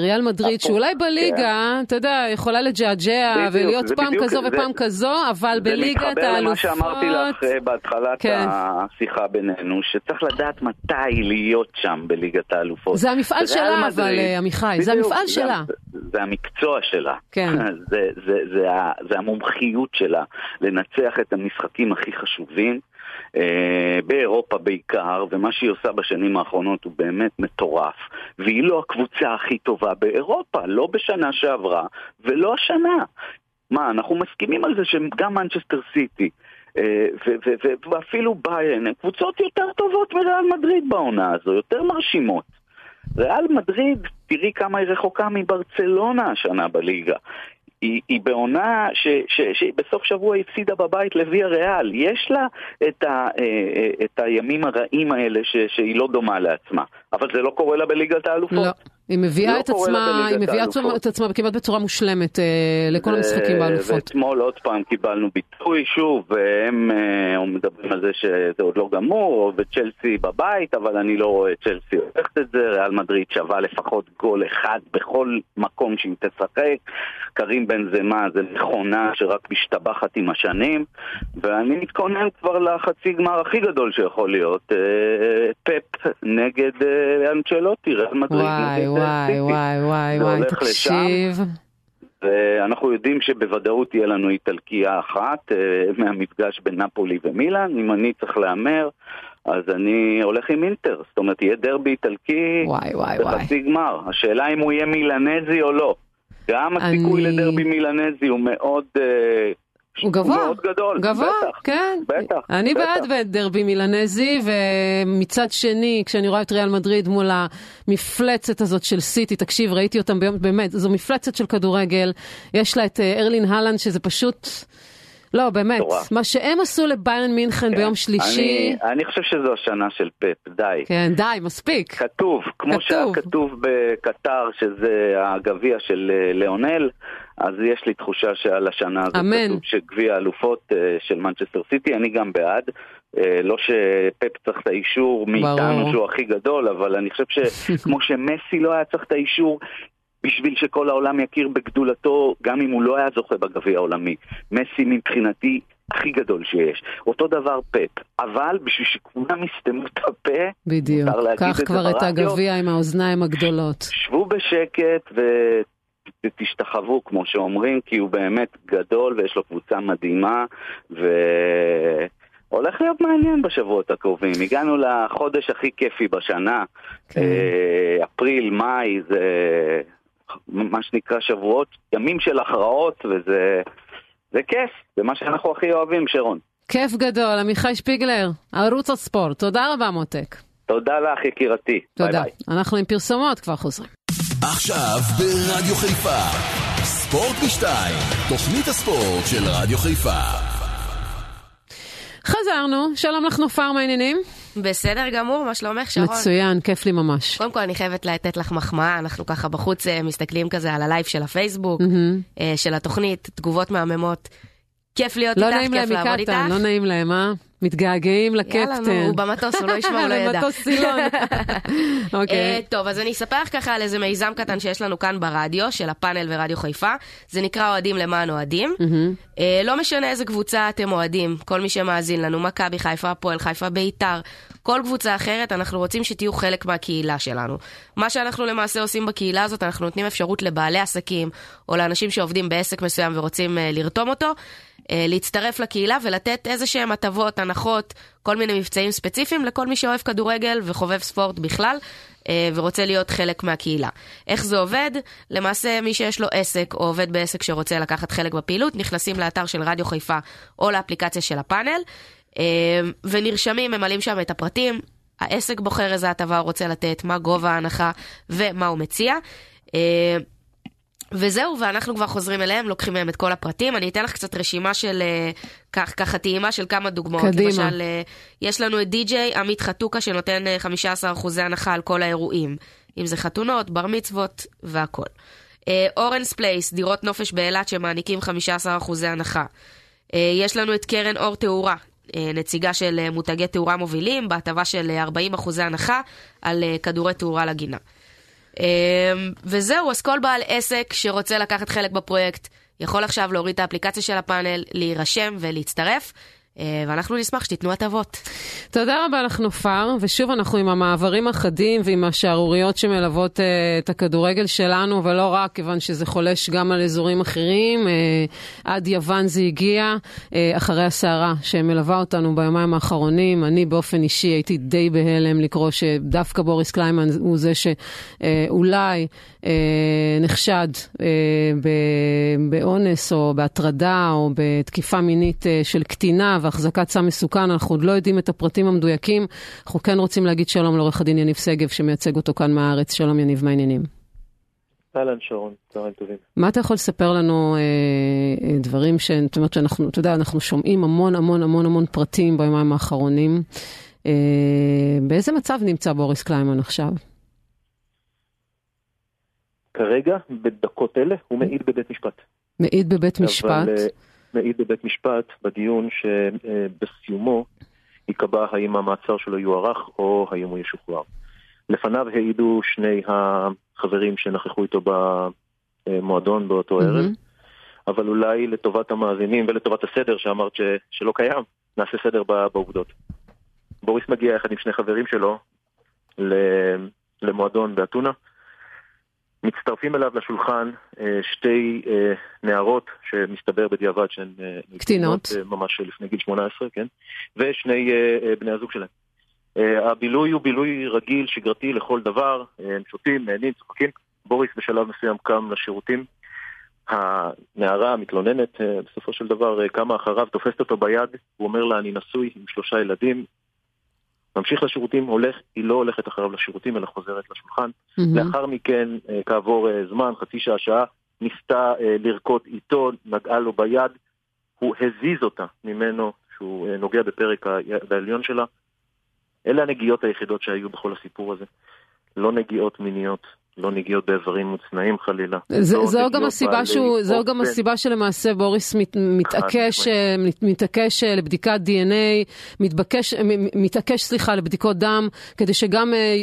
[SPEAKER 2] ריאל מדריד, שאולי בליגה, כן. אתה יודע, יכולה לג'עג'ע ולהיות פעם כזו ופעם כזו, אבל בליגת
[SPEAKER 6] זה מתחבר למה שאמרתי לך
[SPEAKER 2] האלופות...
[SPEAKER 6] אה, בהתחלת
[SPEAKER 2] כן.
[SPEAKER 6] השיחה בינינו, שצריך לדעת מתי להיות שם בליגת האלופות.
[SPEAKER 2] זה המפעל שלה, אבל, אה, עמיחי, זה המפעל שלה.
[SPEAKER 6] זה, זה המקצוע שלה.
[SPEAKER 2] כן.
[SPEAKER 6] זה, זה, זה, ה- זה המומחיות שלה לנצח את המשחקים הכי חשובים. אה, באירופה בעיקר, ומה שהיא עושה בשנים האחרונות הוא באמת מטורף. והיא לא הקבוצה הכי טובה באירופה, לא בשנה שעברה ולא השנה. מה, אנחנו מסכימים על זה שגם מנצ'סטר סיטי ואפילו ביירן הן קבוצות יותר טובות מריאל מדריד בעונה הזו, יותר מרשימות. ריאל מדריד, תראי כמה היא רחוקה מברצלונה השנה בליגה. היא, היא בעונה שבסוף שבוע הפסידה בבית לוויה ריאל. יש לה את, ה, אה, אה, את הימים הרעים האלה ש, שהיא לא דומה לעצמה. אבל זה לא קורה לה בליגת האלופות.
[SPEAKER 2] לא. היא מביאה
[SPEAKER 6] לא
[SPEAKER 2] את עצמה, היא מביאה. את עצמה כמעט בצורה מושלמת אה, לכל המשחקים
[SPEAKER 6] ו-
[SPEAKER 2] באלופות.
[SPEAKER 6] ואתמול עוד פעם קיבלנו ביטוי שוב, והם אה, מדברים על זה שזה עוד לא גמור, וצ'לסי בבית, אבל אני לא רואה צ'לסי הולכת את זה, ריאל מדריד שווה לפחות גול אחד בכל מקום שהיא תשחק, קרים בן זמה זה מכונה שרק משתבחת עם השנים, ואני מתכונן כבר לחצי גמר הכי גדול שיכול להיות, אה, פפ נגד אה, אנצ'לוטי, ריאל מדריד
[SPEAKER 2] וואי,
[SPEAKER 6] אה,
[SPEAKER 2] וואי. וואי, וואי, וואי. תקשיב.
[SPEAKER 6] ואנחנו יודעים שבוודאות תהיה לנו איטלקייה אחת אה, מהמפגש בין נפולי ומילאן. אם אני צריך להמר, אז אני הולך עם אינטר. זאת אומרת, יהיה דרבי איטלקי. בחצי גמר. השאלה אם הוא יהיה מילנזי או לא. גם הסיכוי
[SPEAKER 2] אני-
[SPEAKER 6] לדרבי מילנזי הוא מאוד... אה,
[SPEAKER 2] הוא גבוה,
[SPEAKER 6] מאוד גדול.
[SPEAKER 2] גבוה,
[SPEAKER 6] בטח.
[SPEAKER 2] כן.
[SPEAKER 6] בטח,
[SPEAKER 2] אני
[SPEAKER 6] בטח.
[SPEAKER 2] בעד דרבי מילנזי, ומצד שני, כשאני רואה את ריאל מדריד מול המפלצת הזאת של סיטי, תקשיב, ראיתי אותם ביום, באמת, זו מפלצת של כדורגל, יש לה את אה, ארלין הלנד, שזה פשוט... לא, באמת,
[SPEAKER 6] מטורף.
[SPEAKER 2] מה שהם עשו לביירן מינכן
[SPEAKER 6] כן.
[SPEAKER 2] ביום שלישי,
[SPEAKER 6] אני, אני חושב שזו השנה של פפ, די.
[SPEAKER 2] כן, די, מספיק.
[SPEAKER 6] כתוב, כמו שהיה
[SPEAKER 2] כתוב.
[SPEAKER 6] בקטר שזה הגביע של אה, ליאונל, אז יש לי תחושה שעל השנה הזאת
[SPEAKER 2] אמן.
[SPEAKER 6] כתוב שגביע האלופות אה, של מנצ'סטר סיטי, אני גם בעד. אה, לא שפפ צריך את האישור מאיתנו
[SPEAKER 2] ברור.
[SPEAKER 6] שהוא הכי גדול, אבל אני חושב שכמו שמסי לא היה צריך את האישור בשביל שכל העולם יכיר בגדולתו, גם אם הוא לא היה זוכה בגביע העולמי. מסי מבחינתי הכי גדול שיש. אותו דבר פפ, אבל בשביל שכולם יסתמו את הפה,
[SPEAKER 2] בדיוק. קח
[SPEAKER 6] את
[SPEAKER 2] כבר את. הגביע עם האוזניים הגדולות.
[SPEAKER 6] שבו בשקט ותשתחוו, כמו שאומרים, כי הוא באמת גדול ויש לו קבוצה מדהימה, והולך להיות מעניין בשבועות הקרובים. הגענו לחודש הכי כיפי בשנה,
[SPEAKER 2] כן.
[SPEAKER 6] אה, אפריל, מאי, זה מה שנקרא שבועות, ימים של הכרעות, וזה זה כיף, זה מה שאנחנו הכי אוהבים, שרון.
[SPEAKER 2] כיף גדול, עמיחי שפיגלר, ערוץ הספורט. תודה רבה, מותק.
[SPEAKER 6] תודה לך, יקירתי.
[SPEAKER 2] תודה.
[SPEAKER 6] ביי ביי.
[SPEAKER 2] אנחנו עם פרסומות, כבר חוזרים.
[SPEAKER 1] עכשיו ברדיו חיפה. ספורט בשתיים, תוכנית הספורט של רדיו חיפה.
[SPEAKER 2] חזרנו, שלום לך נופר, מה העניינים?
[SPEAKER 7] בסדר גמור, מה שלומך, שרון?
[SPEAKER 2] מצוין, כיף לי ממש.
[SPEAKER 7] קודם כל אני חייבת לתת לך מחמאה, אנחנו ככה בחוץ אה, מסתכלים כזה על ה live של הפייסבוק, אה, של התוכנית, תגובות מהממות. כיף להיות
[SPEAKER 2] לא
[SPEAKER 7] איתך,
[SPEAKER 2] נעים
[SPEAKER 7] כיף
[SPEAKER 2] להם
[SPEAKER 7] לעבוד
[SPEAKER 2] מקטן,
[SPEAKER 7] איתך.
[SPEAKER 2] לא נעים להם, אה? מתגעגעים
[SPEAKER 7] יאללה,
[SPEAKER 2] לקפטן.
[SPEAKER 7] נו, הוא במטוס, הוא לא ישמע, הוא לא ידע.
[SPEAKER 2] למטוס סילון.
[SPEAKER 7] אה,
[SPEAKER 2] אוקיי.
[SPEAKER 7] טוב, אז אני אספר לך ככה על איזה מיזם קטן שיש לנו כאן ברדיו, של הפאנל ורדיו חיפה. זה נקרא אוהדים למען אוהדים. אה, לא משנה איזה קבוצה אתם אוהדים, כל מי שמאזין לנו, מכבי חיפה, הפועל חיפה, בית"ר, כל קבוצה אחרת, אנחנו רוצים שתהיו חלק מהקהילה שלנו. מה שאנחנו למעשה עושים בקהילה הזאת, אנחנו נותנים אפשרות לבעלי עסקים, או לאנשים שעובדים בעסק מסוים ורוצים אה, לרתום אותו, אה, להצטרף לקהילה ולתת איזה שהם הטבות, הנחות, כל מיני מבצעים ספציפיים לכל מי שאוהב כדורגל וחובב ספורט בכלל. אה, ורוצה להיות חלק מהקהילה. איך זה עובד? למעשה מי שיש לו עסק או עובד בעסק שרוצה לקחת חלק בפעילות, נכנסים לאתר של רדיו חיפה או לאפליקציה של הפאנל, אה, ונרשמים, ממלאים שם את הפרטים, העסק בוחר איזה הטבה הוא רוצה לתת, מה גובה ההנחה ומה הוא מציע. אה, וזהו, ואנחנו כבר חוזרים אליהם, לוקחים מהם את כל הפרטים. אני אתן לך קצת רשימה של, אה, כך, ככה טעימה של כמה דוגמאות.
[SPEAKER 2] קדימה.
[SPEAKER 7] למשל, אה, יש לנו את די.ג'יי עמית חתוקה שנותן אה, 15% הנחה על כל האירועים. אם זה חתונות, בר מצוות והכל. אה, אורנס פלייס, דירות נופש באילת שמעניקים 15% הנחה. אה, יש לנו את קרן אור תאורה, אה, נציגה של אה, מותגי תאורה מובילים, בהטבה של אה, 40% הנחה על אה, כדורי תאורה לגינה. אמ, וזהו, אז כל בעל עסק שרוצה לקחת חלק בפרויקט יכול עכשיו להוריד את האפליקציה של הפאנל, להירשם ולהצטרף. אה, ואנחנו נשמח שתיתנו הטבות.
[SPEAKER 2] תודה רבה לך נופר, ושוב אנחנו עם המעברים החדים ועם השערוריות שמלוות uh, את הכדורגל שלנו, ולא רק, כיוון שזה חולש גם על אזורים אחרים. Uh, עד יוון זה הגיע, uh, אחרי הסערה שמלווה אותנו ביומיים האחרונים. אני באופן אישי הייתי די בהלם לקרוא שדווקא בוריס קליימן הוא זה שאולי uh, נחשד uh, באונס או בהטרדה או בתקיפה מינית uh, של קטינה. והחזקת סם מסוכן, אנחנו עוד לא יודעים את הפרטים המדויקים. אנחנו כן רוצים להגיד שלום לעורך הדין יניב שגב, שמייצג אותו כאן מהארץ. שלום יניב, מה העניינים?
[SPEAKER 8] אהלן שרון, צהריים טובים.
[SPEAKER 2] מה אתה יכול לספר לנו אה, אה, דברים ש... זאת אומרת שאנחנו, אתה יודע, אנחנו שומעים המון המון המון המון פרטים ביומיים האחרונים. אה, באיזה מצב נמצא בוריס קליימן עכשיו?
[SPEAKER 8] כרגע, בדקות אלה, הוא מעיד בבית משפט.
[SPEAKER 2] מעיד בבית משפט? אבל, אה,
[SPEAKER 8] מעיד בבית משפט בדיון שבסיומו ייקבע האם המעצר שלו יוארך או האם הוא ישוחרר. לפניו העידו שני החברים שנכחו איתו במועדון באותו mm-hmm. ערב, אבל אולי לטובת המאזינים ולטובת הסדר שאמרת ש... שלא קיים, נעשה סדר בעובדות. בוריס מגיע יחד עם שני חברים שלו למועדון באתונה. מצטרפים אליו לשולחן אה, שתי אה, נערות שמסתבר בדיעבד שהן
[SPEAKER 2] אה, קטינות,
[SPEAKER 8] ממש לפני גיל 18, כן? ושני בני הזוג שלהם. הבילוי הוא בילוי רגיל, שגרתי לכל דבר, הם שותים, נהנים, צוחקים. בוריס בשלב מסוים קם לשירותים. הנערה המתלוננת בסופו של דבר קמה אחריו, תופסת אותו ביד, הוא אומר לה, אני נשוי עם שלושה ילדים, ממשיך לשירותים, הולך, היא לא הולכת אחריו לשירותים, אלא חוזרת לשולחן. Mm-hmm. לאחר מכן, אה, כעבור אה, זמן, חצי שעה, שעה, ניסתה אה, לרקוד איתו, נגעה לו ביד, הוא הזיז אותה ממנו, שהוא נוגע בפרק היד העליון שלה. אלה הנגיעות היחידות שהיו בכל הסיפור הזה. לא נגיעות מיניות, לא נגיעות באיברים מוצנעים חלילה.
[SPEAKER 2] זה, לא זו גם הסיבה שהוא, זו גם הסיבה שלמעשה בוריס מת, מתעקש, אה, מת, מתעקש אה, לבדיקת DNA, מתבקש, מתעקש סליחה לבדיקות דם, כדי שגם אה,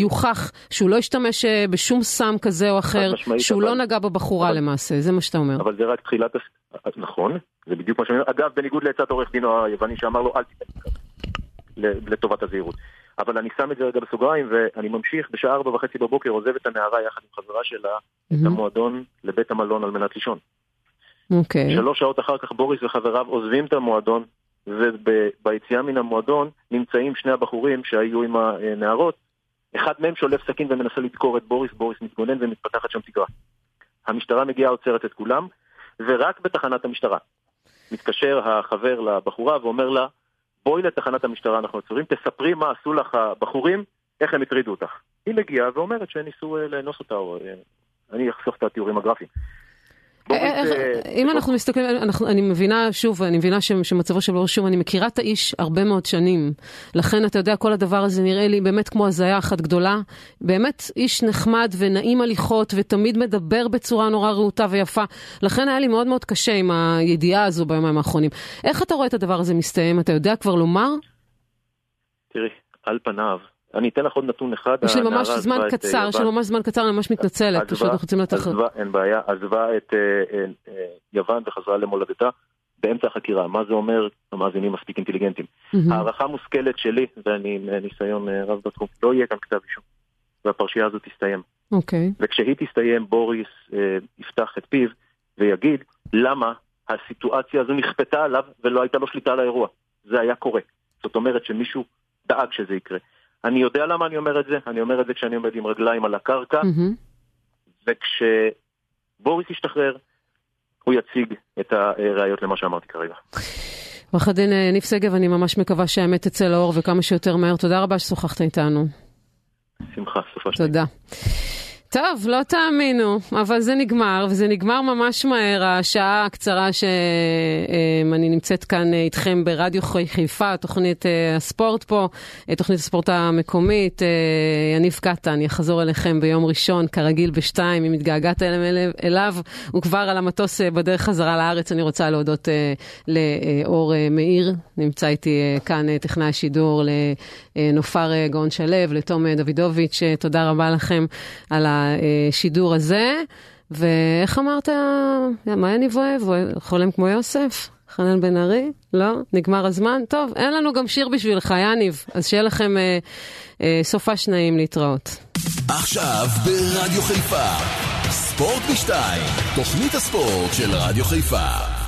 [SPEAKER 2] יוכח שהוא לא השתמש בשום סם כזה או אחר, שהוא לא נגע בבחורה אבל, למעשה, זה מה שאתה אומר.
[SPEAKER 8] אבל זה רק תחילת, נכון, זה בדיוק מה שאני אומר. אגב, בניגוד לעצת עורך דין היווני שאמר לו אל תיתן לטובת הזהירות. אבל אני שם את זה רגע בסוגריים, ואני ממשיך, בשעה ארבע וחצי בבוקר עוזב את הנערה יחד עם חברה שלה, mm-hmm. את המועדון לבית המלון על מנת לישון.
[SPEAKER 2] אוקיי. Okay.
[SPEAKER 8] שלוש שעות אחר כך בוריס וחבריו עוזבים את המועדון, וביציאה מן המועדון נמצאים שני הבחורים שהיו עם הנערות, אחד מהם שולף סכין ומנסה לדקור את בוריס, בוריס מתגונן ומתפתחת שם תגרה. המשטרה מגיעה, עוצרת את כולם, ורק בתחנת המשטרה מתקשר החבר לבחורה ואומר לה, בואי לתחנת המשטרה, אנחנו עצורים, תספרי מה עשו לך הבחורים, איך הם הטרידו אותך. היא מגיעה ואומרת שניסו אה, לאנוס אותה, או אה, אני אחסוך את התיאורים הגרפיים.
[SPEAKER 2] אה, אם אנחנו מסתכלים, אני מבינה, שוב, אני מבינה שמצבו של ברור, שוב, אני מכירה את האיש הרבה מאוד שנים. לכן, אתה יודע, כל הדבר הזה נראה לי באמת כמו הזיה אחת גדולה. באמת איש נחמד ונעים הליכות, ותמיד מדבר בצורה נורא רהוטה ויפה. לכן היה לי מאוד מאוד קשה עם הידיעה הזו ביומיים האחרונים. איך אתה רואה את הדבר הזה מסתיים? אתה יודע כבר לומר?
[SPEAKER 8] תראי, על פניו, אני אתן לך עוד נתון אחד.
[SPEAKER 2] יש לי ממש זמן קצר, יש לי ממש זמן קצר, אני ממש מתנצלת, פשוט אנחנו רוצים לתת...
[SPEAKER 8] אין בעיה, עזבה את אה, אה, אה, יוון וחזרה למולדתה באמצע החקירה. מה זה אומר? המאזינים מספיק אינטליגנטים. הערכה מושכלת שלי, ואני עם ניסיון רב בתחום, לא יהיה כאן כתב אישום. והפרשייה הזאת תסתיים.
[SPEAKER 2] אוקיי.
[SPEAKER 8] וכשהיא תסתיים, בוריס יפתח את פיו ויגיד למה הסיטואציה הזו נכפתה עליו ולא הייתה לו שליטה על האירוע. זה היה קורה. זאת אומרת שמישהו דאג שזה יקרה. אני יודע למה אני אומר את זה, אני אומר את זה כשאני עומד עם רגליים על הקרקע, mm-hmm. וכשבוריס ישתחרר, הוא יציג את הראיות למה שאמרתי כרגע.
[SPEAKER 2] עורך הדין אה, ניף שגב, אני ממש מקווה שהאמת תצא לאור וכמה שיותר מהר. תודה רבה ששוחחת איתנו.
[SPEAKER 8] שמחה, סופה שלי.
[SPEAKER 2] תודה. טוב, לא תאמינו, אבל זה נגמר, וזה נגמר ממש מהר, השעה הקצרה שאני נמצאת כאן איתכם ברדיו חיפה, תוכנית אה, הספורט פה, אה, תוכנית הספורט המקומית. אה, יניב קטן יחזור אליכם ביום ראשון, כרגיל בשתיים, אם התגעגעת אליו, הוא כבר על המטוס בדרך חזרה לארץ. אני רוצה להודות לאור מאיר, נמצא איתי כאן טכנאי השידור, לנופר גאון שלו, לתום דוידוביץ', תודה רבה לכם על ה... השידור הזה. ואיך אמרת, מה יניב אוהב? חולם כמו יוסף? חנן בן ארי? לא? נגמר הזמן? טוב, אין לנו גם שיר בשבילך, יניב, אז שיהיה לכם אה, אה, סופש נעים להתראות.
[SPEAKER 1] עכשיו ברדיו חיפה, ספורט בשתיים, תוכנית הספורט של רדיו חיפה.